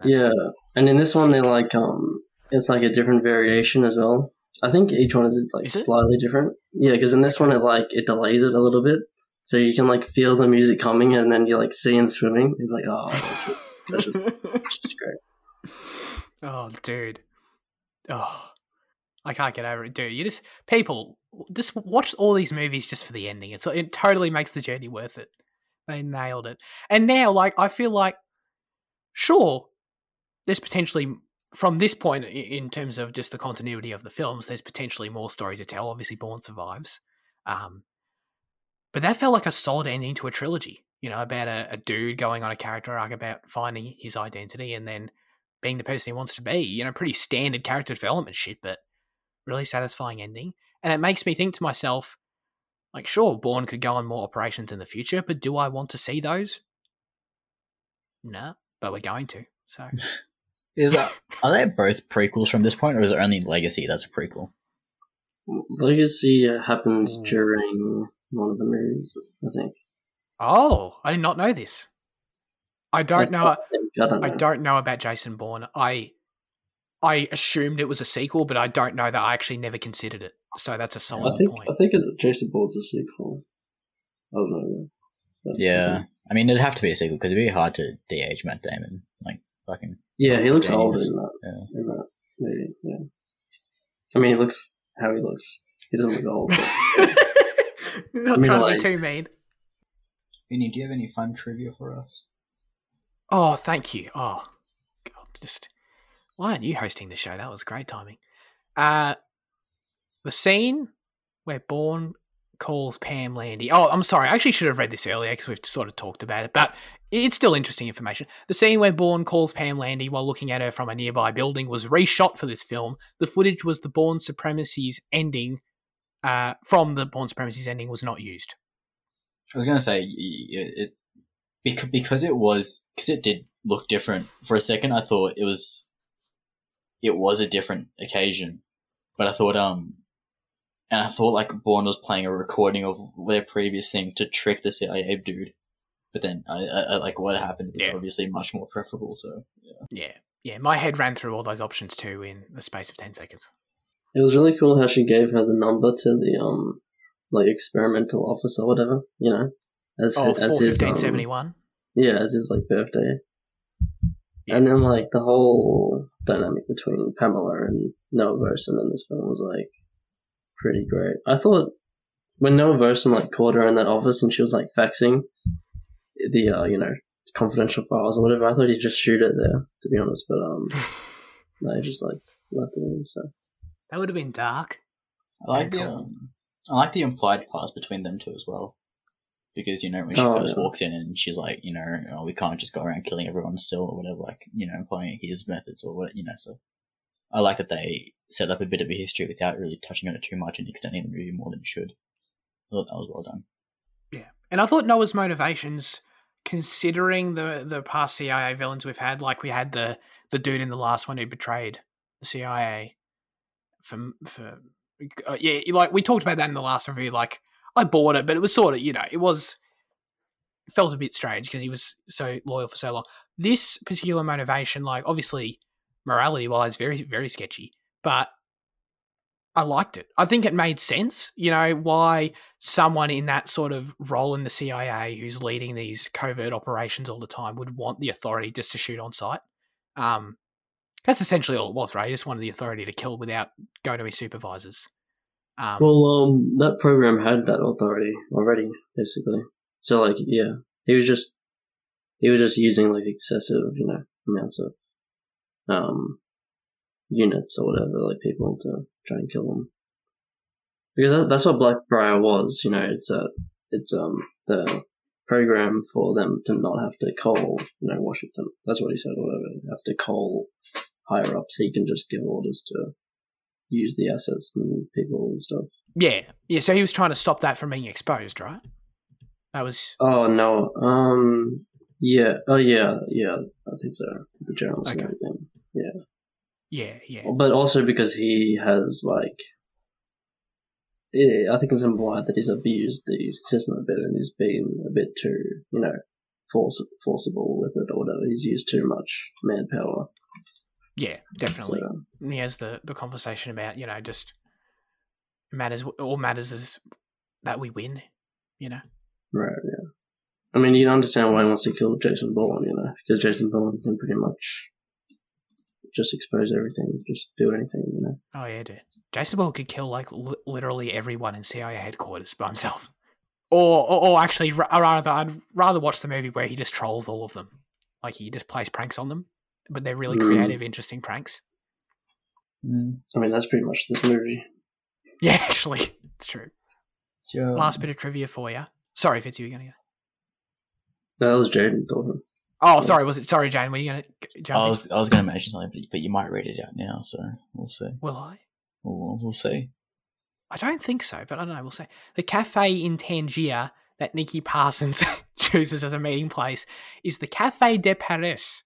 That's yeah, and in this one they're like um, it's like a different variation as well. I think each one is like is slightly different. Yeah, because in this one it like it delays it a little bit, so you can like feel the music coming, and then you like see him swimming. It's like oh, that's just, that's that's great. Oh, dude. Oh, I can't get over it, dude. You just people just watch all these movies just for the ending. It's it totally makes the journey worth it. They nailed it. And now, like, I feel like, sure, there's potentially from this point in terms of just the continuity of the films, there's potentially more story to tell. Obviously, Bourne survives, um, but that felt like a solid ending to a trilogy. You know, about a, a dude going on a character arc about finding his identity and then being the person he wants to be. You know, pretty standard character development shit, but really satisfying ending. And it makes me think to myself, like, sure, Bourne could go on more operations in the future, but do I want to see those? No, but we're going to. So Is that are they both prequels from this point, or is it only Legacy that's a prequel? Legacy happens Mm. during one of the movies, I think. Oh, I did not know this. I don't That's know. I don't know. I don't know about Jason Bourne. I I assumed it was a sequel, but I don't know that I actually never considered it. So that's a I solid think point. I think it, Jason Bourne's a sequel. I don't know. But I Yeah, I mean it'd have to be a sequel because it'd be hard to de-age Matt Damon. Like fucking Yeah, he looks Yeah, older is. in that. Yeah. In that movie, yeah. I mean, he looks how he looks. He doesn't look old. But not I mean, trying like- to be too mean. Vinny, do you have any fun trivia for us? Oh, thank you. Oh, God, just why aren't you hosting the show? That was great timing. Uh, the scene where Bourne calls Pam Landy. Oh, I'm sorry. I actually should have read this earlier because we've sort of talked about it, but it's still interesting information. The scene where Bourne calls Pam Landy while looking at her from a nearby building was reshot for this film. The footage was the Bourne Supremacy's ending. Uh, from the Bourne Supremacy's ending was not used. I was gonna say y- y- it because because it was because it did look different for a second. I thought it was it was a different occasion, but I thought um, and I thought like Bourne was playing a recording of their previous thing to trick the CIA dude. But then I, I, I like what happened was Yeah. obviously much more preferable. So Yeah, yeah. My head ran through all those options too in the space of ten seconds. It was really cool how she gave her the number to the um, like experimental officer, or whatever. You know, as Oh, as his um, 41571. yeah, as his like birthday. Yeah. And then like the whole dynamic between Pamela and Noah Vosen in this film was like pretty great. I thought when Noah Vosen like called her in that office and she was like faxing the uh, you know confidential files or whatever, I thought he'd just shoot it there to be honest, but um, no, he just like left it in. So That would have been dark. I like the um, I like the implied past between them two as well. Because you know when she Oh, first yeah. walks in and she's like, you know, oh, we can't just go around killing everyone still or whatever, like you know, employing his methods or what, you know. So I like that they set up a bit of a history without really touching on it too much and extending the movie more than it should. I thought that was well done. Yeah, and I thought Noah's motivations, considering the the past CIA villains we've had, like we had the the dude in the last one who betrayed the CIA, for for uh, yeah, like we talked about that in the last review. Like I bought it, but it was sort of you know it was felt a bit strange because he was so loyal for so long. This particular motivation, like obviously morality wise, very very sketchy, but I liked it. I think it made sense. You know why someone in that sort of role in the CIA who's leading these covert operations all the time would want the authority just to shoot on sight. Um, that's essentially all it was, right? He just wanted the authority to kill without going to his supervisors. Um, well, um, that program had that authority already, basically. So like, yeah, he was just he was just using like excessive, you know, amounts of um units or whatever, like people to try and kill them. Because that, that's what Blackbriar was, you know. It's a it's um the program for them to not have to call, you know, Washington. That's what he said, or whatever. Have to call higher ups. He can just give orders to use the assets and people and stuff. yeah, yeah. So he was trying to stop that from being exposed, right? That was Oh no. Um. Yeah. Oh yeah. Yeah. I think so. The journals and Okay. everything. yeah, yeah, Yeah. But also because he has like, I think it's implied that he's abused the system a bit and he's been a bit too, you know, force forcible with it or whatever. He's used too much manpower. Yeah. Definitely. So, um, he has the the conversation about you know just matters all matters is that we win. You know. right. Yeah. I mean, you can understand why he wants to kill Jason Bourne, you know, because Jason Bourne can pretty much just expose everything, just do anything, you know. Oh yeah, dude. Jason Bourne could kill like li- literally everyone in CIA headquarters by himself. Or, or, or actually, rather, I'd rather watch the movie where he just trolls all of them. Like he just plays pranks on them, but they're really Mm. creative, interesting pranks. Mm. I mean, that's pretty much this movie. Yeah, actually, it's true. So, Last bit of trivia for you. Sorry, Fitz, you were gonna. That was Jaden talking. Oh, sorry, was it? Sorry, Jane, were you gonna jump? I in? was I was going to mention something, but, but you might read it out now, so we'll see. Will I? We'll, we'll see. I don't think so, but I don't know. We'll say the cafe in Tangier that Nicky Parsons chooses as a meeting place is the Cafe de Paris,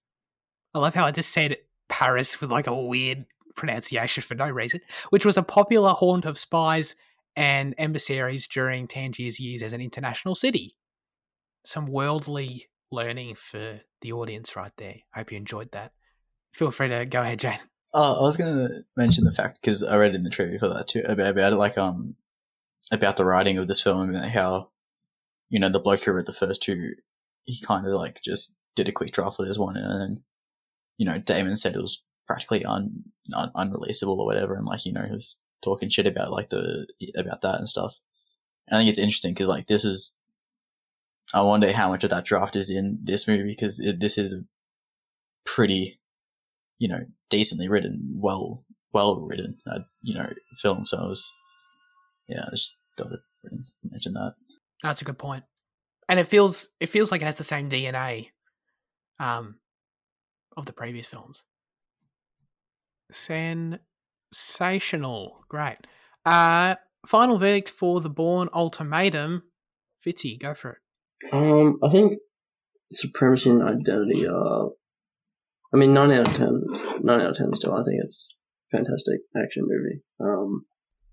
I love how I just said Paris with like a weird pronunciation for no reason, which was a popular haunt of spies and emissaries during Tangier's years as an international city. Some worldly learning for the audience right there. Hope you enjoyed that. Feel free to go ahead, Jane. Oh, I was going to mention the fact because I read in the trivia for that too about, about it, like um about the writing of this film and how you know the bloke who wrote the first two, he kind of like just did a quick draft for this one, and then you know Damon said it was practically un, un unreleasable or whatever, and like you know he was talking shit about like the about that and stuff. And I think it's interesting because like this is, I wonder how much of that draft is in this movie because it, this is a pretty, you know, decently written, well well written, uh, you know, film. So I was, yeah, I just thought I'd mention that. That's a good point, and it feels it feels like it has the same DNA, um, of the previous films. Sensational, great. Uh, final verdict for the Bourne Ultimatum. Fitzy, go for it. Um, I think supremacy and identity are. I mean, nine out of ten. Nine out of ten. Still, I think it's fantastic action movie. Um,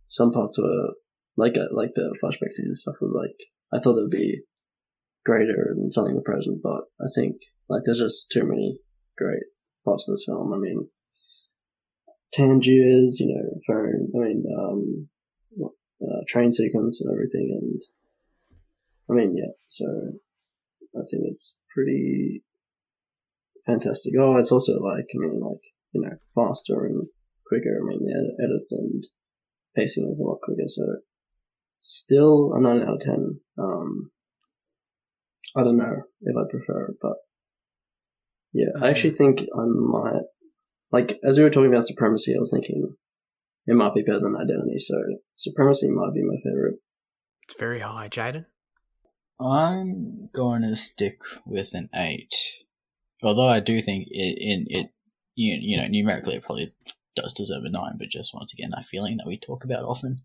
some parts were like a, like the flashback scene and stuff was like I thought it would be greater than something in the present, but I think like there's just too many great parts of this film. I mean, Tangiers, you know, phone. I mean, um, uh, train sequence and everything, and I mean, yeah. So I think it's pretty fantastic. Oh, it's also like I mean, like you know, faster and quicker. I mean, the edit, edit and pacing is a lot quicker. So still a nine out of ten. Um, I don't know if I prefer it, but yeah, I actually think I might. Like as we were talking about supremacy, I was thinking it might be better than identity. So supremacy might be my favorite. It's very high, Jaden. I'm going to stick with an eight, although I do think it in it, you, you know numerically it probably does deserve a nine, but just once again that feeling that we talk about often.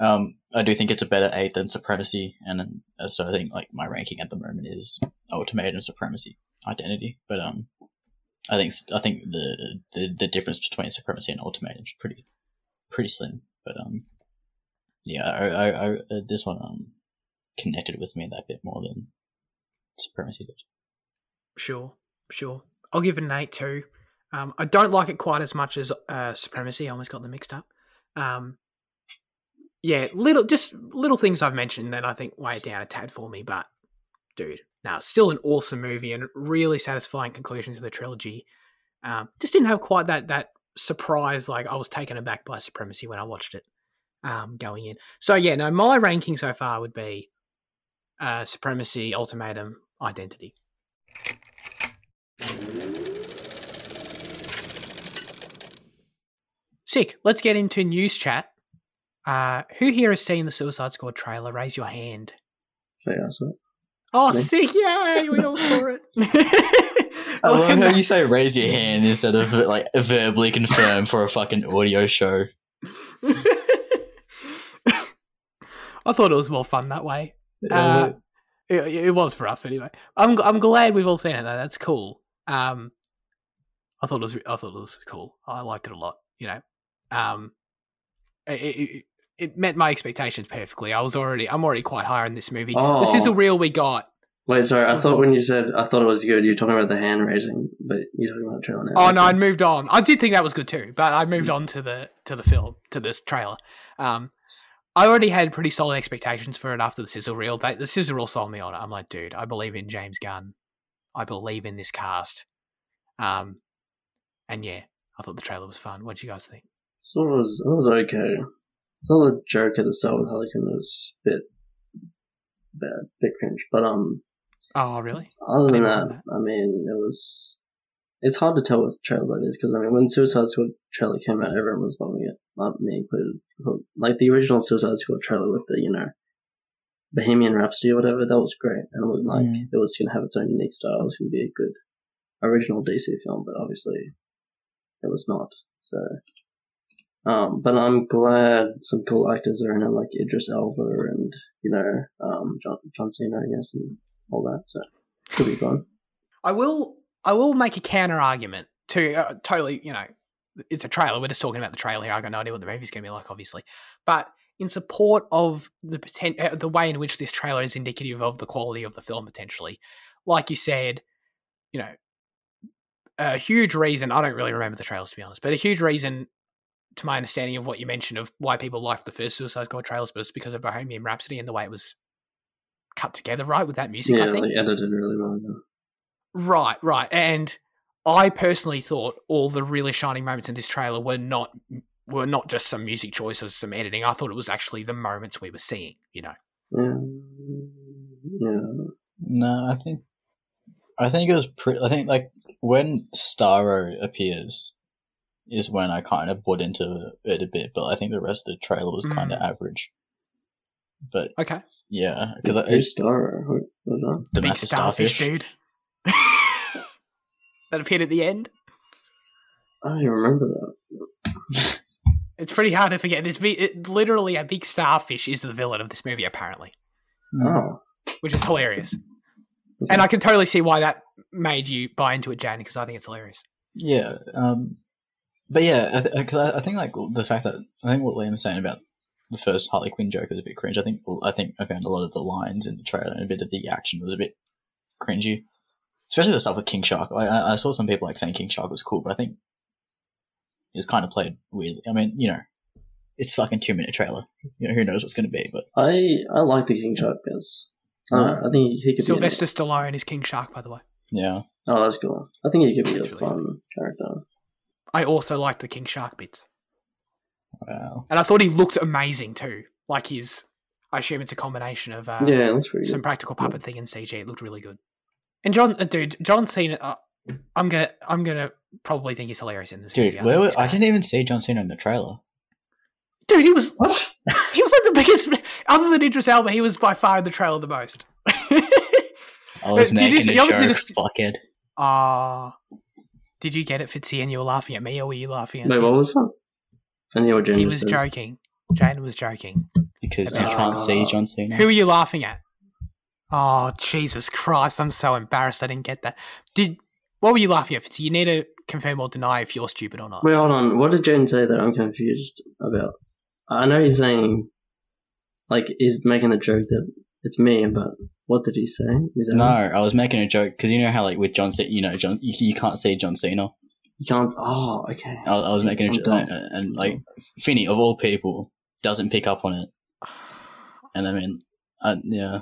Um, I do think it's a better eight than Supremacy, and uh, so I think like my ranking at the moment is Ultimatum, Supremacy, Identity. But um, I think I think the the, the difference between Supremacy and Ultimatum is pretty pretty slim. But um, yeah, I, I, I uh, this one um connected with me that bit more than Supremacy did. Sure, sure. I'll give it an eight too. Um, I don't like it quite as much as uh, Supremacy. I almost got them mixed up. Um, yeah, little just little things I've mentioned that I think weigh it down a tad for me, but dude, now still an awesome movie and really satisfying conclusion to the trilogy. Um, just didn't have quite that that surprise. Like I was taken aback by Supremacy when I watched it um, going in. So yeah, no, my ranking so far would be uh, Supremacy, Ultimatum, Identity. Sick. Let's get into news chat. Uh, who here has seen the Suicide Squad trailer? Raise your hand. Yeah, so Oh, Me. sick! Yay! We all saw it. I love how you say raise your hand instead of like verbally confirm for a fucking audio show. I thought it was more fun that way. Uh, it, it was for us anyway. I'm I'm glad we've all seen it though. That's cool. Um, I thought it was I thought it was cool. I liked it a lot. You know, um, it, it, it met my expectations perfectly. I was already I'm already quite high in this movie. Oh. The sizzle reel we got. Wait, sorry. I thought when you said I thought it was good, you were talking about the hand raising, but you're talking about the trailer now. Oh no, I'd moved on. I did think that was good too, but I moved on to the to the film to this trailer. Um, I already had pretty solid expectations for it after the sizzle reel. They, the sizzle reel sold me on it. I'm like, dude, I believe in James Gunn. I believe in this cast. Um, and yeah, I thought the trailer was fun. What do you guys think? thought it was it was okay. I thought the joke at the start with Harley Quinn was a bit bad, bit cringe. But um, Oh, really? other than didn't that, I mean, it was. It's hard to tell with trailers like this because I mean, when Suicide Squad trailer came out, everyone was loving it, not me included. Like the original Suicide Squad trailer with the you know Bohemian Rhapsody or whatever, that was great, and it looked like Mm. it was going to have its own unique style. It was going to be a good original DC film, but obviously it was not. So, um, but I'm glad some cool actors are in it, like Idris Elba and you know um, John John Cena, I guess, and all that. So could be fun. I will I will make a counter argument to uh, totally, you know, it's a trailer. We're just talking about the trailer here. I got no idea what the movie's going to be like, obviously. But in support of the potent- uh, the way in which this trailer is indicative of the quality of the film, potentially, like you said, you know, a huge reason. I don't really remember the trailers to be honest, but a huge reason, to my understanding of what you mentioned of why people liked the first Suicide Squad trailers, but it's because of Bohemian Rhapsody and the way it was cut together, right, with that music. yeah, I think. like edited really well. Yeah. Right, right. And I personally thought all the really shining moments in this trailer were not were not just some music choices, some editing. I thought it was actually the moments we were seeing, you know. Yeah. Yeah. No, I think I think it was pretty. I think like when Starro appears is when I kind of bought into it a bit, but I think the rest of the trailer was kind of average. But Okay. yeah, because Who's Star? Was that? the Big massive starfish, starfish. dude. that appeared at the end. I don't even remember that. It's pretty hard to forget. This it, literally a big starfish is the villain of this movie, apparently, Oh. which is hilarious. And I can totally see why that made you buy into it, Jan, because I think it's hilarious. Yeah, um, but yeah, I, th- uh, 'cause I, I think like the fact that I think what Liam was saying about the first Harley Quinn joke was a bit cringe. I think I think I found a lot of the lines in the trailer and a bit of the action was a bit cringy, especially the stuff with King Shark. I, I I saw some people like saying King Shark was cool, but I think it was kind of played weirdly. I mean, you know, it's fucking two minute trailer. You know, who knows what's going to be, but I I like the King Shark because I, don't know, I think he could Sylvester Stallone is King Shark, by the way. yeah, oh, that's cool. I think he could be a That's really fun character. I also liked the King Shark bits. wow. And I thought he looked amazing too. Like his, I assume it's a combination of uh, yeah, that's pretty some good. practical puppet thing and CG. It looked really good. And John, uh, dude, John Cena, uh, I'm gonna, I'm gonna probably think he's hilarious in this Dude, movie. where think were, I didn't even see John Cena in the trailer. Dude, he was, What? he was like the biggest. Other than Idris Elba, he was by far in the trailer the most. I was Did you making see- a you just- fuckhead. Ah, did you get it, Fitzy? And you were laughing at me, or were you laughing at Wait, me? what was that? And you were James he was joking. Jane was joking. Because you can't see oh. John Cena. Who are you laughing at? Oh, Jesus Christ. I'm so embarrassed I didn't get that. Did What were you laughing at? Fitzie? You need to confirm or deny if you're stupid or not. Wait, hold on. What did James say that I'm confused about? I know he's saying, like, he's making the joke that it's me, but what did he say? Is that No, I was making a joke because you know how like with John Cena, you know John, you, you can't see John Cena. You can't. Oh, okay. I, I was making a I'm joke, dumb. and, and like Finney of all people doesn't pick up on it, and I mean, uh, yeah,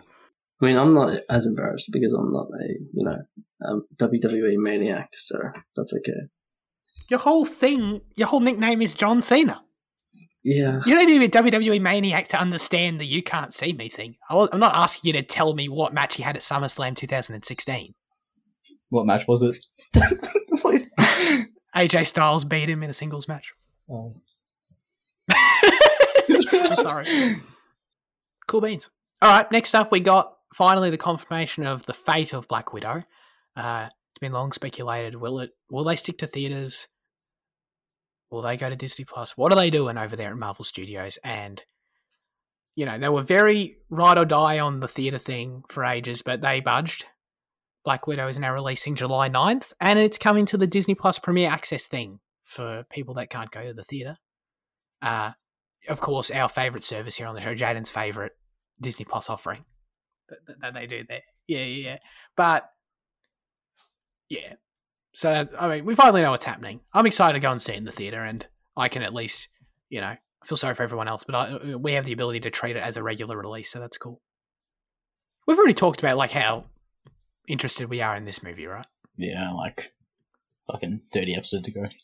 I mean, I'm not as embarrassed because I'm not a, you know, um, WWE maniac, so that's okay. Your whole thing, your whole nickname is John Cena. Yeah. You don't need to be a WWE maniac to understand the you can't see me thing. I wa- I'm not asking you to tell me what match he had at SummerSlam 2016. what match was it? AJ Styles beat him in a singles match. Oh. I'm sorry. Cool beans. All right, next up, we got finally the confirmation of the fate of Black Widow. Uh, it's been long speculated. Will it? Will they stick to theaters? Will they go to Disney Plus? What are they doing over there at Marvel Studios? And you know, they were very ride or die on the theater thing for ages, but they budged. Black Widow is now releasing July 9th, and it's coming to the Disney Plus Premier Access thing for people that can't go to the theater. Uh, of course, our favorite service here on the show, Jaden's favorite Disney Plus offering that, that they do there. Yeah, yeah, yeah. But yeah, so I mean, we finally know what's happening. I'm excited to go and see it in the theater, and I can at least, you know, I feel sorry for everyone else, but I, we have the ability to treat it as a regular release, so that's cool. We've already talked about like how interested we are in this movie, right? Yeah, like fucking thirty episodes ago.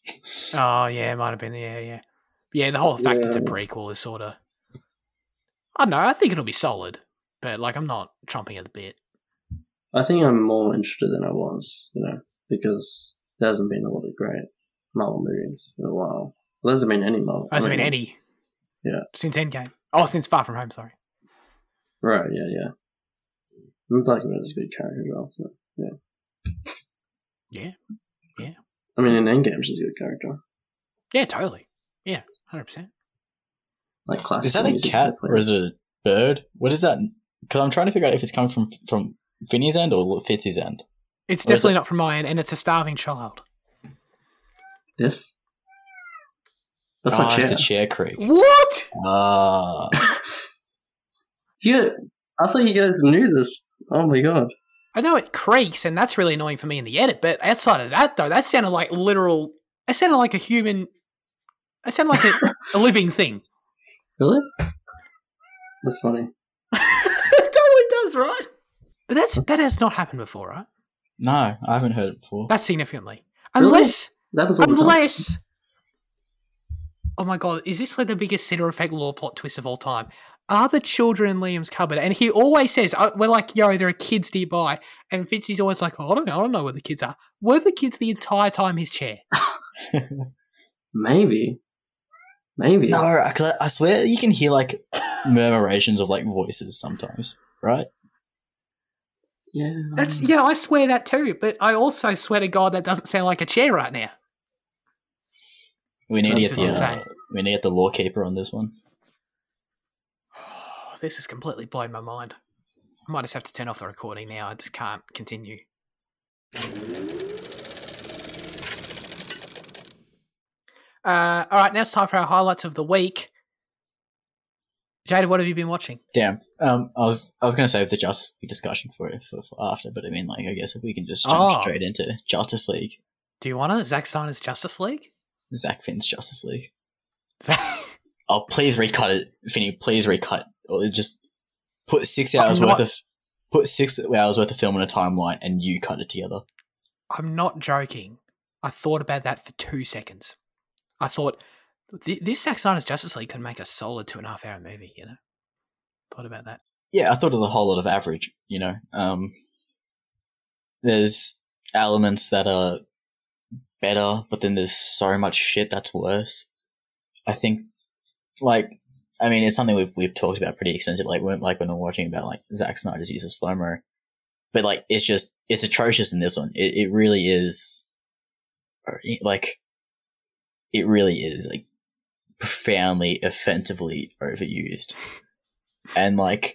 Oh yeah, it might have been. Yeah, yeah, yeah. The whole fact it's a Yeah. prequel is sort of. I don't know. I think it'll be solid, but like I'm not chomping at the bit. I think I'm more interested than I was, you know, because there hasn't been a lot of great Marvel movies in a while. Well, there hasn't been any Marvel. There Hasn't I been any. Yeah. Since Endgame. Oh, since Far From Home. Sorry. Right, yeah, yeah. And Black Widow's a good character as well, so, yeah. Yeah. Yeah. I mean, in Endgame, she's a good character. Yeah, totally. Yeah, hundred percent. Like, classic Is that a cat or is it a bird? What is that? Because I'm trying to figure out if it's coming from from Finney's end or Fitzy's end. It's What is definitely not from mine, and it's a starving child. This? That's oh, my it's chair. the chair creak. What? Ah, Yeah, I thought you guys knew this. Oh my god. I know it creaks, and that's really annoying for me in the edit. But outside of that, though, that sounded like literal. It sounded like a human. It sounded like a, a living thing. Really? That's funny. it totally does, right? But that's that has not happened before, right? No, I haven't heard it before. That's significantly. Really? Unless, That happens all the time. unless. Oh my god, is this like the biggest center effect law plot twist of all time? Are the children in Liam's cupboard? And he always says, uh, "We're like, yo, there are kids nearby." And Fitzy's always like, oh, "I don't know, I don't know where the kids are." Were the kids the entire time his chair? Maybe. Maybe. No, because I, I swear you can hear like murmurations of like voices sometimes, right? Yeah. That's yeah, I swear that too. But I also swear to God that doesn't sound like a chair right now. We need to get the uh, we need to get the law keeper on this one. this has completely blown my mind. I might just have to turn off the recording now. I just can't continue. Uh, all right, now it's time for our highlights of the week. Jada, what have you been watching? Damn. Um, I was I was gonna save the Justice League discussion for, for for after, but I mean, like, I guess if we can just jump Oh. straight into Justice League, Do you want to? Zack Snyder's Justice League? Zack Finn's Justice League. Oh, please recut it, Finny. Please recut, or just put six hours I'm worth not- of put six hours worth of film on a timeline, and you cut it together. I'm not joking. I thought about that for two seconds. I thought th- this Zack Snyder's Justice League could make a solid two and a half hour movie. You know, thought about that. yeah, I thought was a whole lot of average, you know. Um, there's elements that are better, but then there's so much shit that's worse. I think, like, I mean, it's something we've we've talked about pretty extensively, like when like when I'm watching about like Zack Snyder's use of slow mo, but like it's just it's atrocious in this one. It it really is, like, it really is like profoundly offensively overused, and like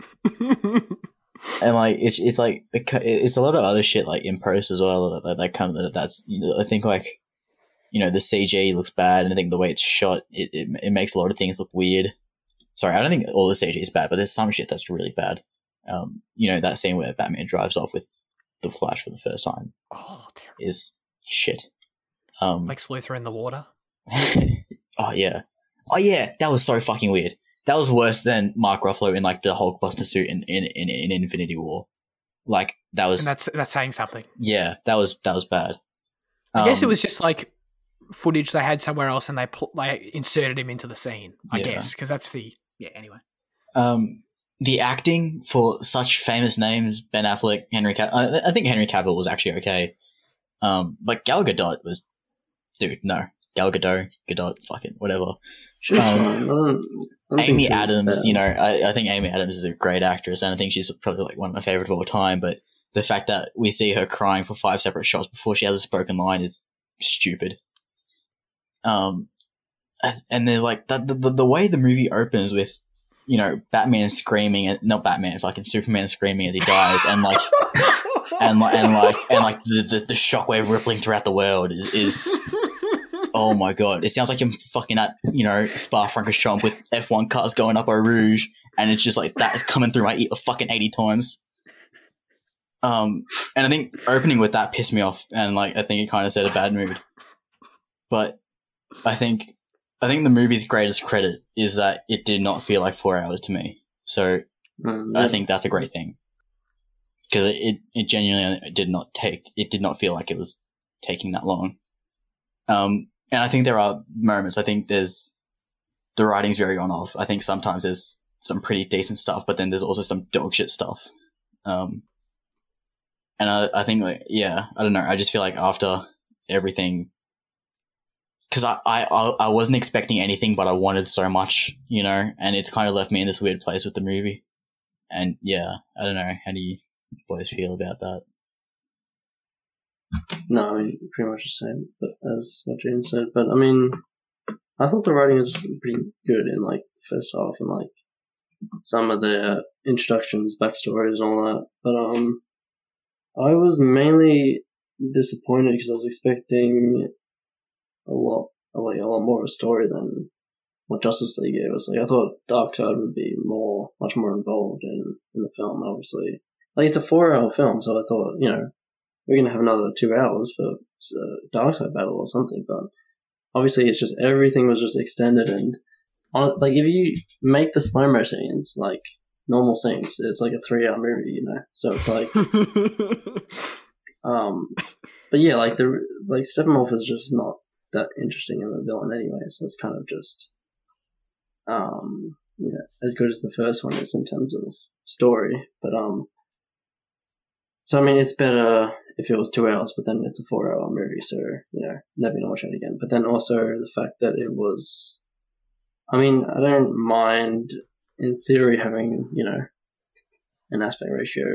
and like it's it's like it's a lot of other shit like in post as well that, that come that that's you know, I think like you know the CG looks bad and I think the way it's shot it, it it makes a lot of things look weird. Sorry, I don't think all the CG is bad, but there's some shit that's really bad. Um, you know that scene where Batman drives off with the Flash for the first time oh, terrible. is shit. Um, Lex Luthor in the water. oh yeah, oh yeah, that was so fucking weird. That was worse than Mark Ruffalo in like the Hulkbuster suit in in, in, in Infinity War. Like that was And that's that's saying something. yeah, that was that was bad. I guess it Um, was just like footage they had somewhere else, and they pl- they inserted him into the scene. I Yeah. guess because that's the yeah. Anyway, um the acting for such famous names Ben Affleck, Henry Cavill. I, I think Henry Cavill was actually okay. Um, but Gal Gadot was, dude, no. Gal Gadot, Gadot, fucking whatever. She's Um, fine. I don't, I don't Amy Adams, bad. you know, I, I think Amy Adams is a great actress, and I think she's probably like one of my favorite of all time. But the fact that we see her crying for five separate shots before she has a spoken line is stupid. Um, and- there's like the, the the way the movie opens with, you know, Batman screaming, and not Batman, fucking Superman screaming as he dies, and like and like and like and like the the, the shockwave rippling throughout the world is. is Oh my god! It sounds like I'm fucking at you know Spa Francorchamps with F1 cars going up Eau Rouge, and it's just like that is coming through my ear fucking eighty times. Um, and I think opening with that pissed me off, and like I think it kind of set a bad mood. But I think I think the movie's greatest credit is that it did not feel like four hours to me. So Mm, I think that's a great thing because it, it, it genuinely did not take it did not feel like it was taking that long. Um, and I think there are moments. I think there's the writing's very on off. I think sometimes there's some pretty decent stuff, but then there's also some dog shit stuff. Um, and I, I think like yeah, I don't know. I just feel like after everything, because I, I I wasn't expecting anything, but I wanted so much, you know, and it's kind of left me in this weird place with the movie. And yeah, I don't know. How do you boys feel about that? No, I mean pretty much the same, but as what James said. But I mean, I thought the writing was pretty good in like the first half and like some of the introductions, backstories, and all that. But um, I was mainly disappointed because I was expecting a lot, like a lot more of a story than what Justice League gave us. Like I thought Darkseid would be more, much more involved in in the film. Obviously, like it's a four-hour film, so I thought you know we're gonna have another two hours for uh, Darkseid battle or something. But obviously, it's just everything was just extended and on, like if you make the slow mo scenes like normal scenes, it's like a three-hour movie, you know. So it's like, um, but yeah, like the like Steppenwolf is just not that interesting of a villain anyway. So it's kind of just um, you know, as good as the first one is in terms of story. But um, so I mean, it's better if it was two hours, but then it's a four-hour movie, so you know, never gonna watch it again. But then also the fact that it was, I mean, I don't mind in theory having you know an aspect ratio,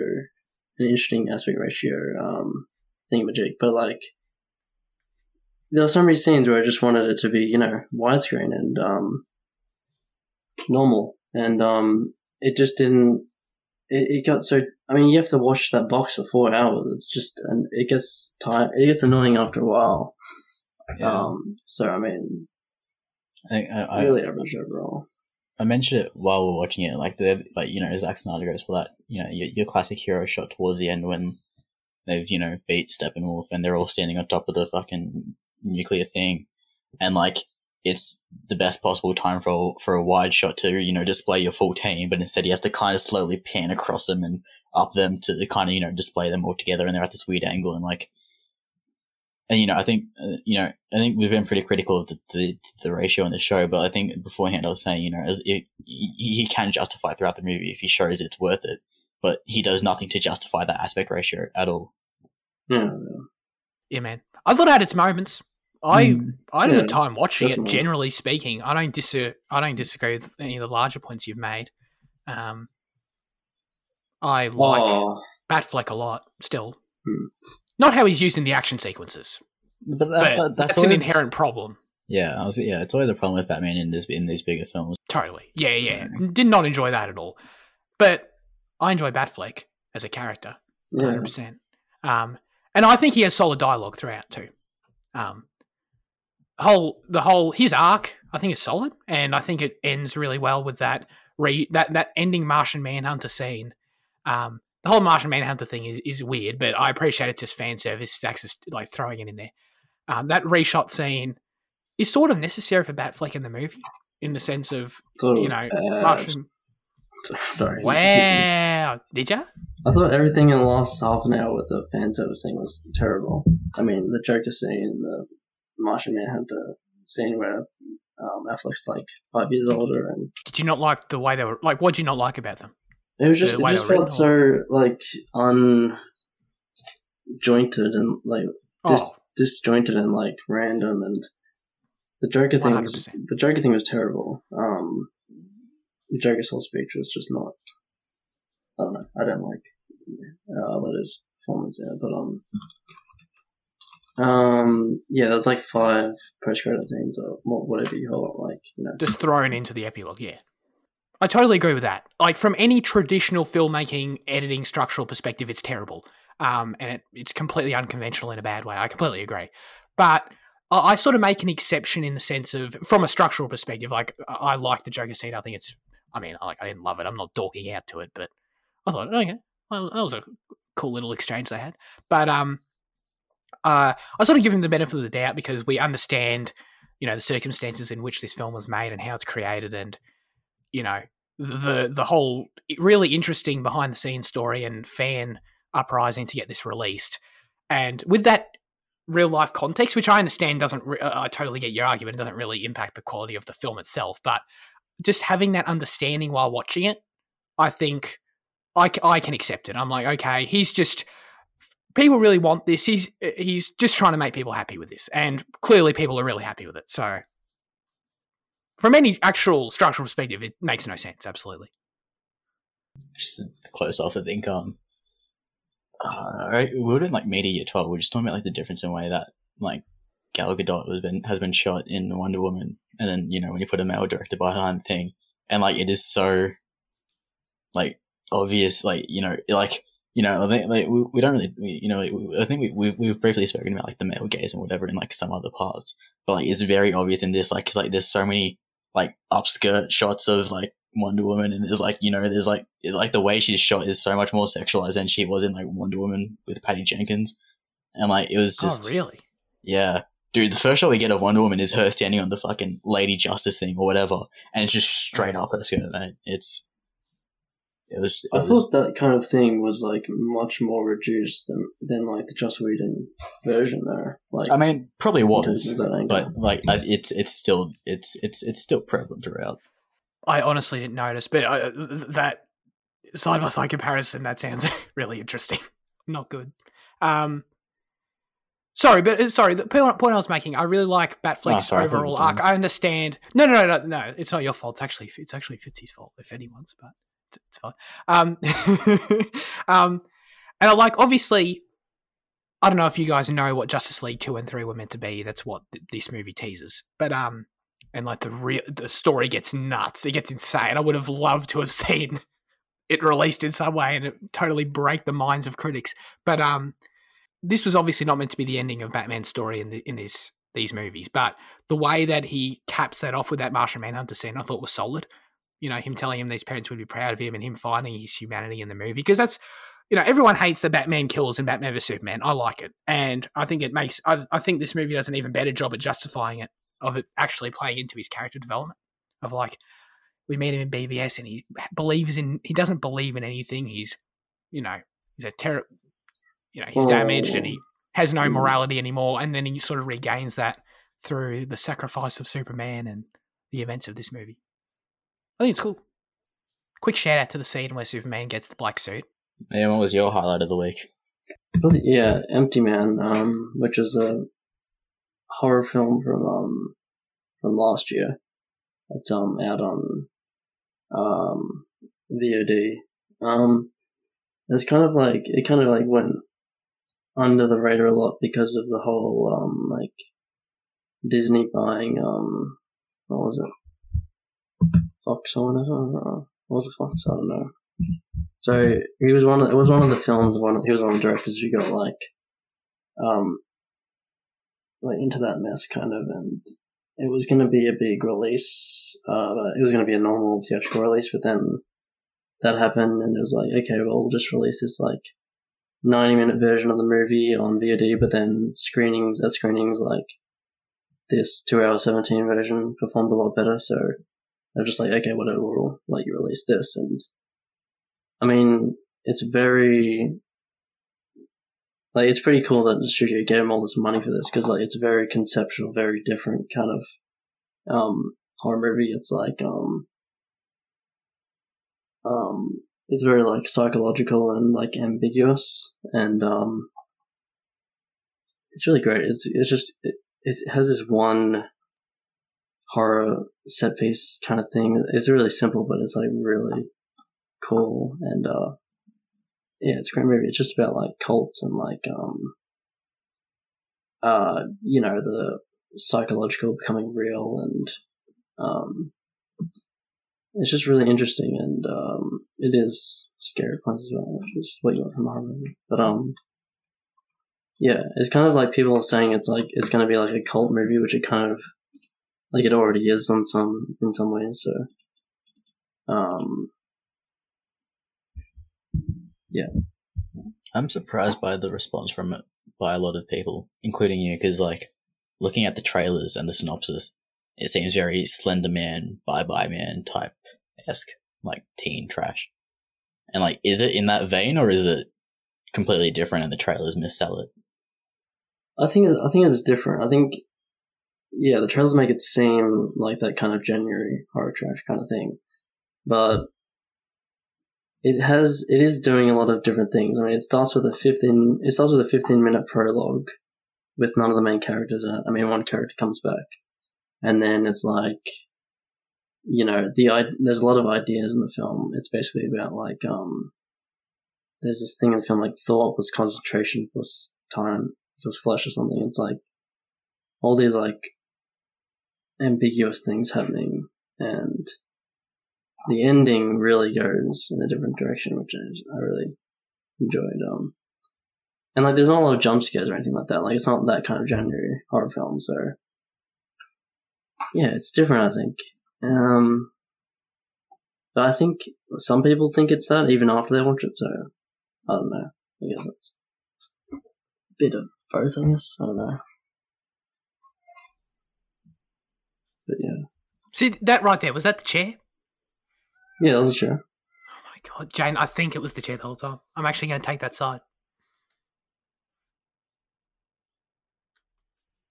an interesting aspect ratio um but like there were so many scenes where I just wanted it to be, you know, widescreen and um, normal, and um, it just didn't. It, it got so. I mean, you have to watch that box for four hours. It's just, and it gets tired. It gets annoying after a while. Yeah. Um, so I mean, I think I, I, really average overall. I mentioned it while we're watching it, like the like you know Zack Snyder goes for that you know your, your classic hero shot towards the end when they've you know beat Steppenwolf and they're all standing on top of the fucking nuclear thing, and like it's the best possible time for a, for a wide shot to you know display your full team, but instead he has to kind of slowly pan across them and up them to kind of you know display them all together, and they're at this weird angle and like. And you know, I think uh, you know, I think we've been pretty critical of the, the, the ratio in the show, but I think beforehand I was saying, you know, as it, he, he can justify throughout the movie if he shows it's worth it, but he does nothing to justify that aspect ratio at all. Yeah, Yeah, man. I thought it had its moments. I Mm, I had a yeah, good time watching definitely. it. Generally speaking, I don't dis I don't disagree with any of the larger points you've made. Um, I like oh, Batfleck a lot. Still, Hmm. not how he's used in the action sequences, But, but that, that, that's, that's, an inherent problem. Yeah, I was, yeah, it's always a problem with Batman in this in these bigger films. Totally. Yeah, yeah. Did not enjoy that at all. But I enjoy Batfleck as a character. yeah. hundred percent. Um, and I think he has solid dialogue throughout too. Um, whole the whole his arc I think is solid, and I think it ends really well with that re that that ending Martian Manhunter scene. Um, the whole Martian Manhunter thing is, is weird, but I appreciate it's just fan service. Stacks is like throwing it in there. Um, that reshot scene is sort of necessary for Batfleck in the movie, in the sense of you know bad. Martian. Sorry. Wow, did you? I thought everything in the last half an hour with the fan service thing was terrible. I mean, the Joker scene, the Martian Manhunter scene where um, Affleck's like five years older, and Did you not like the way they were like? What did you not like about them? it was just The it just felt so like unjointed and like dis- Oh, disjointed and like random, and the Joker thing was 100%. the Joker thing was terrible. Um, the Joker's whole speech was just not. I don't know. I don't like uh, what his performance there, but um, um, yeah, there's like five post credit scenes or whatever you call it, like you know. just thrown into the epilogue. Yeah, I totally agree with that. Like from any traditional filmmaking, editing, structural perspective, it's terrible. Um, and it, it's completely unconventional in a bad way. I completely agree. But I, I sort of make an exception in the sense of, from a structural perspective, like I, I like the Joker scene. I think it's, I mean, like I didn't love it. I'm not dorking out to it, but I thought, okay, well, that was a cool little exchange they had. But um, uh, I sort of give him the benefit of the doubt because we understand, you know, the circumstances in which this film was made and how it's created, and you know, the the whole really interesting behind the scenes story and fan uprising to get this released. And with that real life context, which I understand doesn't, re- I totally get your argument, it doesn't really impact the quality of the film itself, but just having that understanding while watching it, I think I, I can accept it. I'm like, okay, he's just people really want this. He's he's just trying to make people happy with this, and clearly people are really happy with it. So, from any actual structural perspective, it makes no sense. Absolutely. Just close off, I think um, uh, right, we were in like media year twelve. We are just talking about like the difference in way that like Gal Gadot has been has been shot in Wonder Woman, and then you know when you put a male director behind the thing, and like it is so like obvious, like you know, like you know, I think like we, we don't really, we, you know, we, I think we, we've we've briefly spoken about like the male gaze and whatever in like some other parts, but like it's very obvious in this, like, cause like there's so many like upskirt shots of like Wonder Woman, and there's like you know, there's like like the way she's shot is so much more sexualized than she was in like Wonder Woman with Patty Jenkins, and like it was oh, just oh, really? yeah. Dude, the first shot we get of Wonder Woman is her standing on the fucking Lady Justice thing or whatever, and it's just straight up her skirt, mate. It's it was. It I was thought that kind of thing was like much more reduced than than like the Joss Whedon version there. Like, I mean, probably was, of but like it's it's still it's it's it's still prevalent throughout. I honestly didn't notice, but uh, that side by side comparison that sounds really interesting. Not good. Um, sorry, but uh, sorry. The point point I was making, I really like Batfleck's Oh, sorry, I overall arc. I understand. No, no, no, no, no. It's not your fault. It's actually it's actually Fitzy's fault, if anyone's, but it's, fine. Um, um, and I like obviously. I don't know if you guys know what Justice League two and three were meant to be. That's what th- this movie teases. But um, and like the real the story gets nuts. It gets insane. I would have loved to have seen it released in some way and it totally break the minds of critics. But um, this was obviously not meant to be the ending of Batman's story in the, in this these movies. But the way that he caps that off with that Martian Manhunter scene, I thought was solid. You know, him telling him these parents would be proud of him and him finding his humanity in the movie because that's you know, everyone hates the Batman kills in Batman vs Superman. I like it, and I think it makes. I, I think this movie does an even better job at justifying it, of it actually playing into his character development. Of like, we meet him in BVS, and he believes in. He doesn't believe in anything. He's, you know, he's a terror. You know, he's damaged, and he has no Mm. morality anymore. And then he sort of regains that through the sacrifice of Superman and the events of this movie. I think it's cool. Quick shout out to the scene where Superman gets the black suit. Yeah, what was your highlight of the week? Yeah, Empty Man, um, which is a horror film from um from last year. It's um out on um VOD. Um, it's kind of like it kind of like went under the radar a lot because of the whole um like Disney buying um what was it Fox or whatever. I. What was it Fox? I don't know. So he was one. Of, it was one of the films. One. Of, he was one of the directors who got like, um, like into that mess kind of, and it was going to be a big release. Uh, it was going to be a normal theatrical release, but then that happened, and it was like, okay, well, we'll just release this like ninety minute version of the movie on VOD, but then screenings at screenings like this two hour seventeen version performed a lot better. So they're just like, okay, whatever, we'll let you release this, and I mean, it's very like it's pretty cool that the studio gave him all this money for this because like it's very conceptual, very different kind of um horror movie. It's like um um it's very like psychological and like ambiguous and um it's really great. It's it's just it, it has this one horror set piece kind of thing. It's really simple, but it's like really cool. And uh yeah it's a great movie. It's just about like cults and like um uh you know the psychological becoming real and um it's just really interesting and um it is scary points as well which is what you want from a horror movie. But um yeah it's kind of like people are saying it's like it's to be like a cult movie which it kind of like it already is on some in some ways so um yeah, I'm surprised by the response from it by a lot of people, including you, because like looking at the trailers and the synopsis, it seems very Slender Man, Bye Bye Man type esque, like teen trash. And like, is it in that vein or is it completely different and the trailers missell it? I think I think it's different. I think yeah, the trailers make it seem like that kind of January horror trash kind of thing, but it has it is doing a lot of different things. I mean, it starts with a fifteen it starts with a fifteen minute prologue with none of the main characters in it. I mean, one character comes back, and then it's like you know the there's a lot of ideas in the film. It's basically about like um there's this thing in the film like thought plus concentration plus time equals flesh or something. It's like all these like ambiguous things happening, and the ending really goes in a different direction, which is, I really enjoyed. Um, and like, there's not a lot of jump scares or anything like that. Like, it's not that kind of genre horror film. So, yeah, it's different. I think. Um, but I think some people think it's that even after they watch it. So, I don't know. I guess it's a bit of both. I guess I don't know. But yeah, See that right there? Was that the chair? yeah, that was a chair. Oh my god, Jane! I think it was the chair the whole time. I'm actually going to take that side.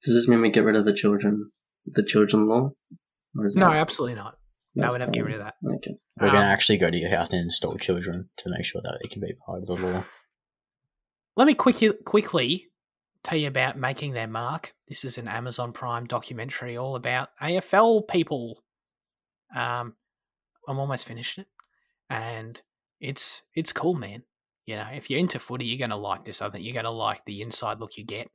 Does this mean we get rid of the children, the children law? Or is No, that- absolutely not. No, we'd have to get rid of that. Okay. We're gonna Um, actually go to your house and install children to make sure that it can be part of the law. Let me quickly quickly tell you about making their mark. This is an Amazon Prime documentary all about AFL people. Um, I'm almost finished it, and it's it's cool, man. You know, if you're into footy, you're gonna like this. I think you're gonna like the inside look you get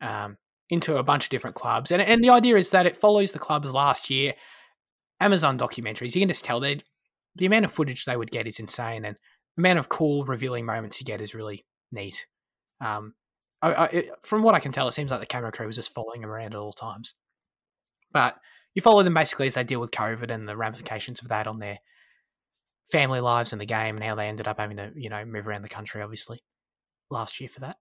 um, into a bunch of different clubs, and and the idea is that it follows the clubs last year. Amazon documentaries, you can just tell that the amount of footage they would get is insane, and the amount of cool revealing moments you get is really neat. Um, I, I, it, from what I can tell, it seems like the camera crew was just following them around at all times. But you follow them basically as they deal with COVID and the ramifications of that on their family lives and the game, and how they ended up having to, you know, move around the country, obviously, last year for that.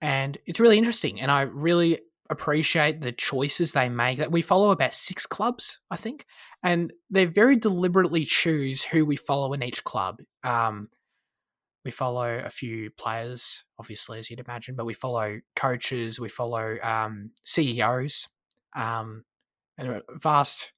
And it's really interesting, and I really appreciate the choices they make. That we follow about six clubs, I think, and they very deliberately choose who we follow in each club. Um, we follow a few players, obviously, as you'd imagine, but we follow coaches, we follow um, CEOs, um, and a vast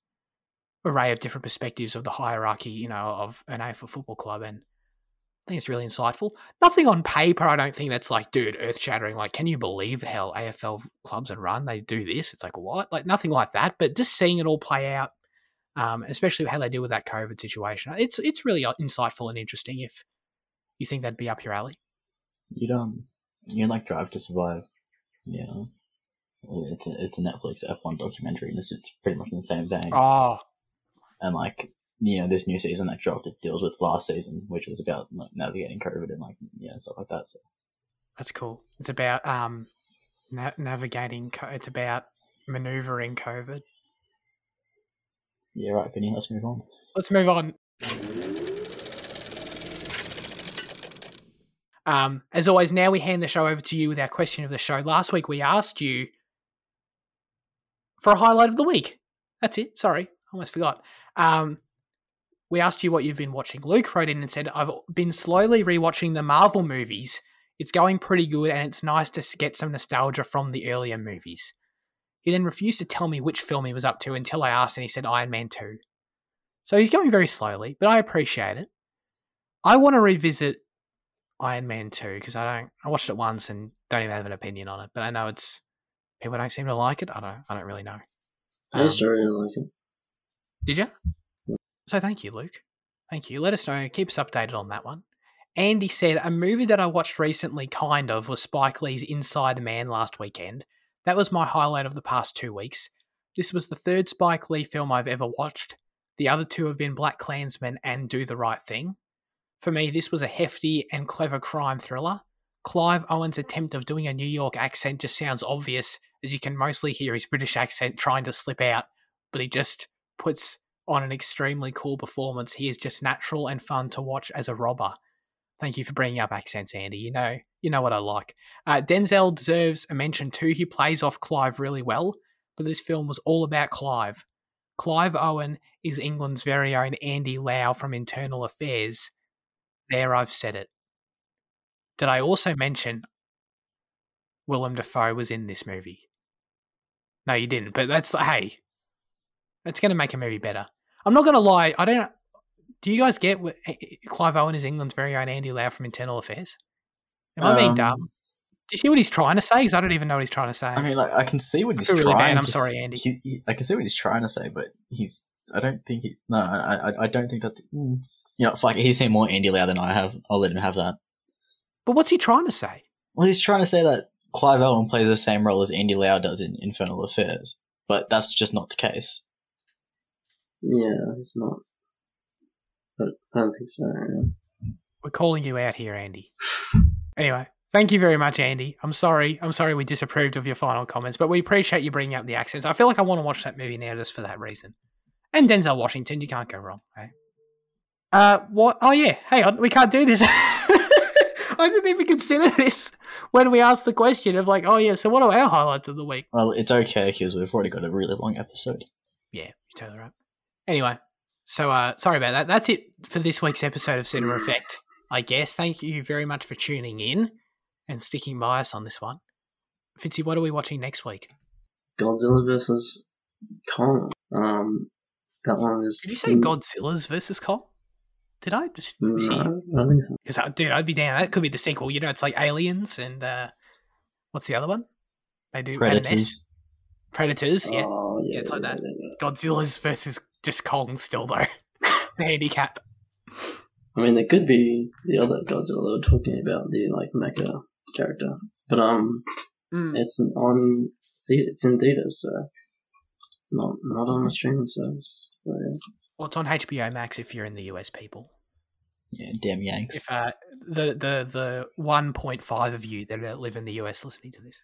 array of different perspectives of the hierarchy, you know, of an AFL football club. And I think it's really insightful. Nothing on paper, I don't think that's like, dude, earth shattering. Like, can you believe how AFL clubs and run? They do this. It's like, what? Like, nothing like that. But just seeing it all play out, um, especially how they deal with that COVID situation, it's it's really uh, insightful and interesting. If you think that'd be up your alley. You'd um, you'd like Drive to Survive. Yeah, it's a it's a Netflix F1 documentary, and it's, it's pretty much in the same vein. Oh, And like you know, this new season that dropped, it deals with last season, which was about like navigating COVID and like yeah stuff like that. So that's cool. It's about um, na- navigating. Co- it's about maneuvering COVID. yeah, right, Vinny. Let's move on. Let's move on. Um, as always, now we hand the show over to you with our question of the show. Last week we asked you for a highlight of the week. That's it. Sorry, I almost forgot. Um, we asked you what you've been watching. Luke wrote in and said, I've been slowly rewatching the Marvel movies. It's going pretty good and it's nice to get some nostalgia from the earlier movies. He then refused to tell me which film he was up to until I asked and he said Iron Man 2. So he's going very slowly, but I appreciate it. I want to revisit Iron Man 2 because I don't I watched it once and don't even have an opinion on it, but I know it's people don't seem to like it. I don't I don't really know. I used um, to really like it. Did you? So thank you, Luke. Thank you. Let us know. Keep us updated on that one. Andy said a movie that I watched recently, kind of, was Spike Lee's Inside Man last weekend. That was my highlight of the past two weeks. This was the third Spike Lee film I've ever watched. The other two have been BlacKkKlansman and Do the Right Thing. For me, this was a hefty and clever crime thriller. Clive Owen's attempt of doing a New York accent just sounds obvious, as you can mostly hear his British accent trying to slip out, but he just puts on an extremely cool performance. He is just natural and fun to watch as a robber. Thank you for bringing up accents, Andy. You know, you know what I like. Uh, Denzel deserves a mention too. He plays off Clive really well, but this film was all about Clive. Clive Owen is England's very own Andy Lau from Infernal Affairs. There, I've said it. Did I also mention Willem Dafoe was in this movie? No, you didn't. But that's hey, that's going to make a movie better. I'm not going to lie. I don't. Do you guys get what eh, Clive Owen is England's very own Andy Lau from Infernal Affairs? Am I being Um, dumb? Do you see what he's trying to say? Because I don't even know what he's trying to say. I mean, like I can see what he's really trying. bad. I'm to sorry, Andy. he- he- I can see what he's trying to say, but he's. I don't think he. No, I. I, I don't think that. mm, You know, fuck. it, He's seen more Andy Lau than I have. I'll let him have that. but what's he trying to say? Well, he's trying to say that Clive Owen plays the same role as Andy Lau does in Infernal Affairs, but that's just not the case. Yeah, it's not. But I don't think so. yeah. We're calling you out here, Andy. anyway, thank you very much, Andy. I'm sorry. I'm sorry we disapproved of your final comments, but we appreciate you bringing up the accents. I feel like I want to watch that movie now just for that reason. And Denzel Washington, you can't go wrong. Right? Uh, what? Oh yeah, hang on, we can't do this. I didn't even consider this when we asked the question of like, oh yeah, so what are our highlights of the week? Well, it's okay because we've already got a really long episode. Yeah, you're totally right. Anyway, so uh, sorry about that. That's it for this week's episode of Cinema Effect. I guess. Thank you very much for tuning in and sticking by us on this one. Fitzy, what are we watching next week? Godzilla versus Kong. Um, that one is. Did you say Godzilla's versus Kong? Did I just No, see? I don't think so. Because dude, I'd be down. That could be the sequel. You know, it's like Aliens and uh, what's the other one? They do Predators. Predators. Predators. Yeah, Oh, yeah, Yeah, it's like yeah, that. yeah, yeah. Godzilla's versus just Kong still though. the handicap. I mean, there could be the other Godzilla we're talking about, the like mecha character, but um, Mm. it's on it's in theaters, so it's not not on the streaming service. So, yeah. Well, it's on HBO Max if you're in the US, people. Yeah, damn Yanks. If uh, the the the one point five of you that live in the US listening to this.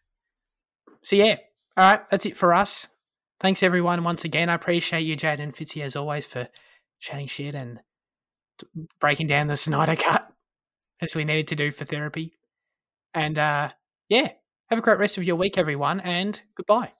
So yeah, all right, that's it for us. Thanks everyone once again. I appreciate you, Jade and Fitzy, as always, for chatting shit and t- breaking down the Snyder cut as we needed to do for therapy. And uh, yeah, have a great rest of your week, everyone, and goodbye.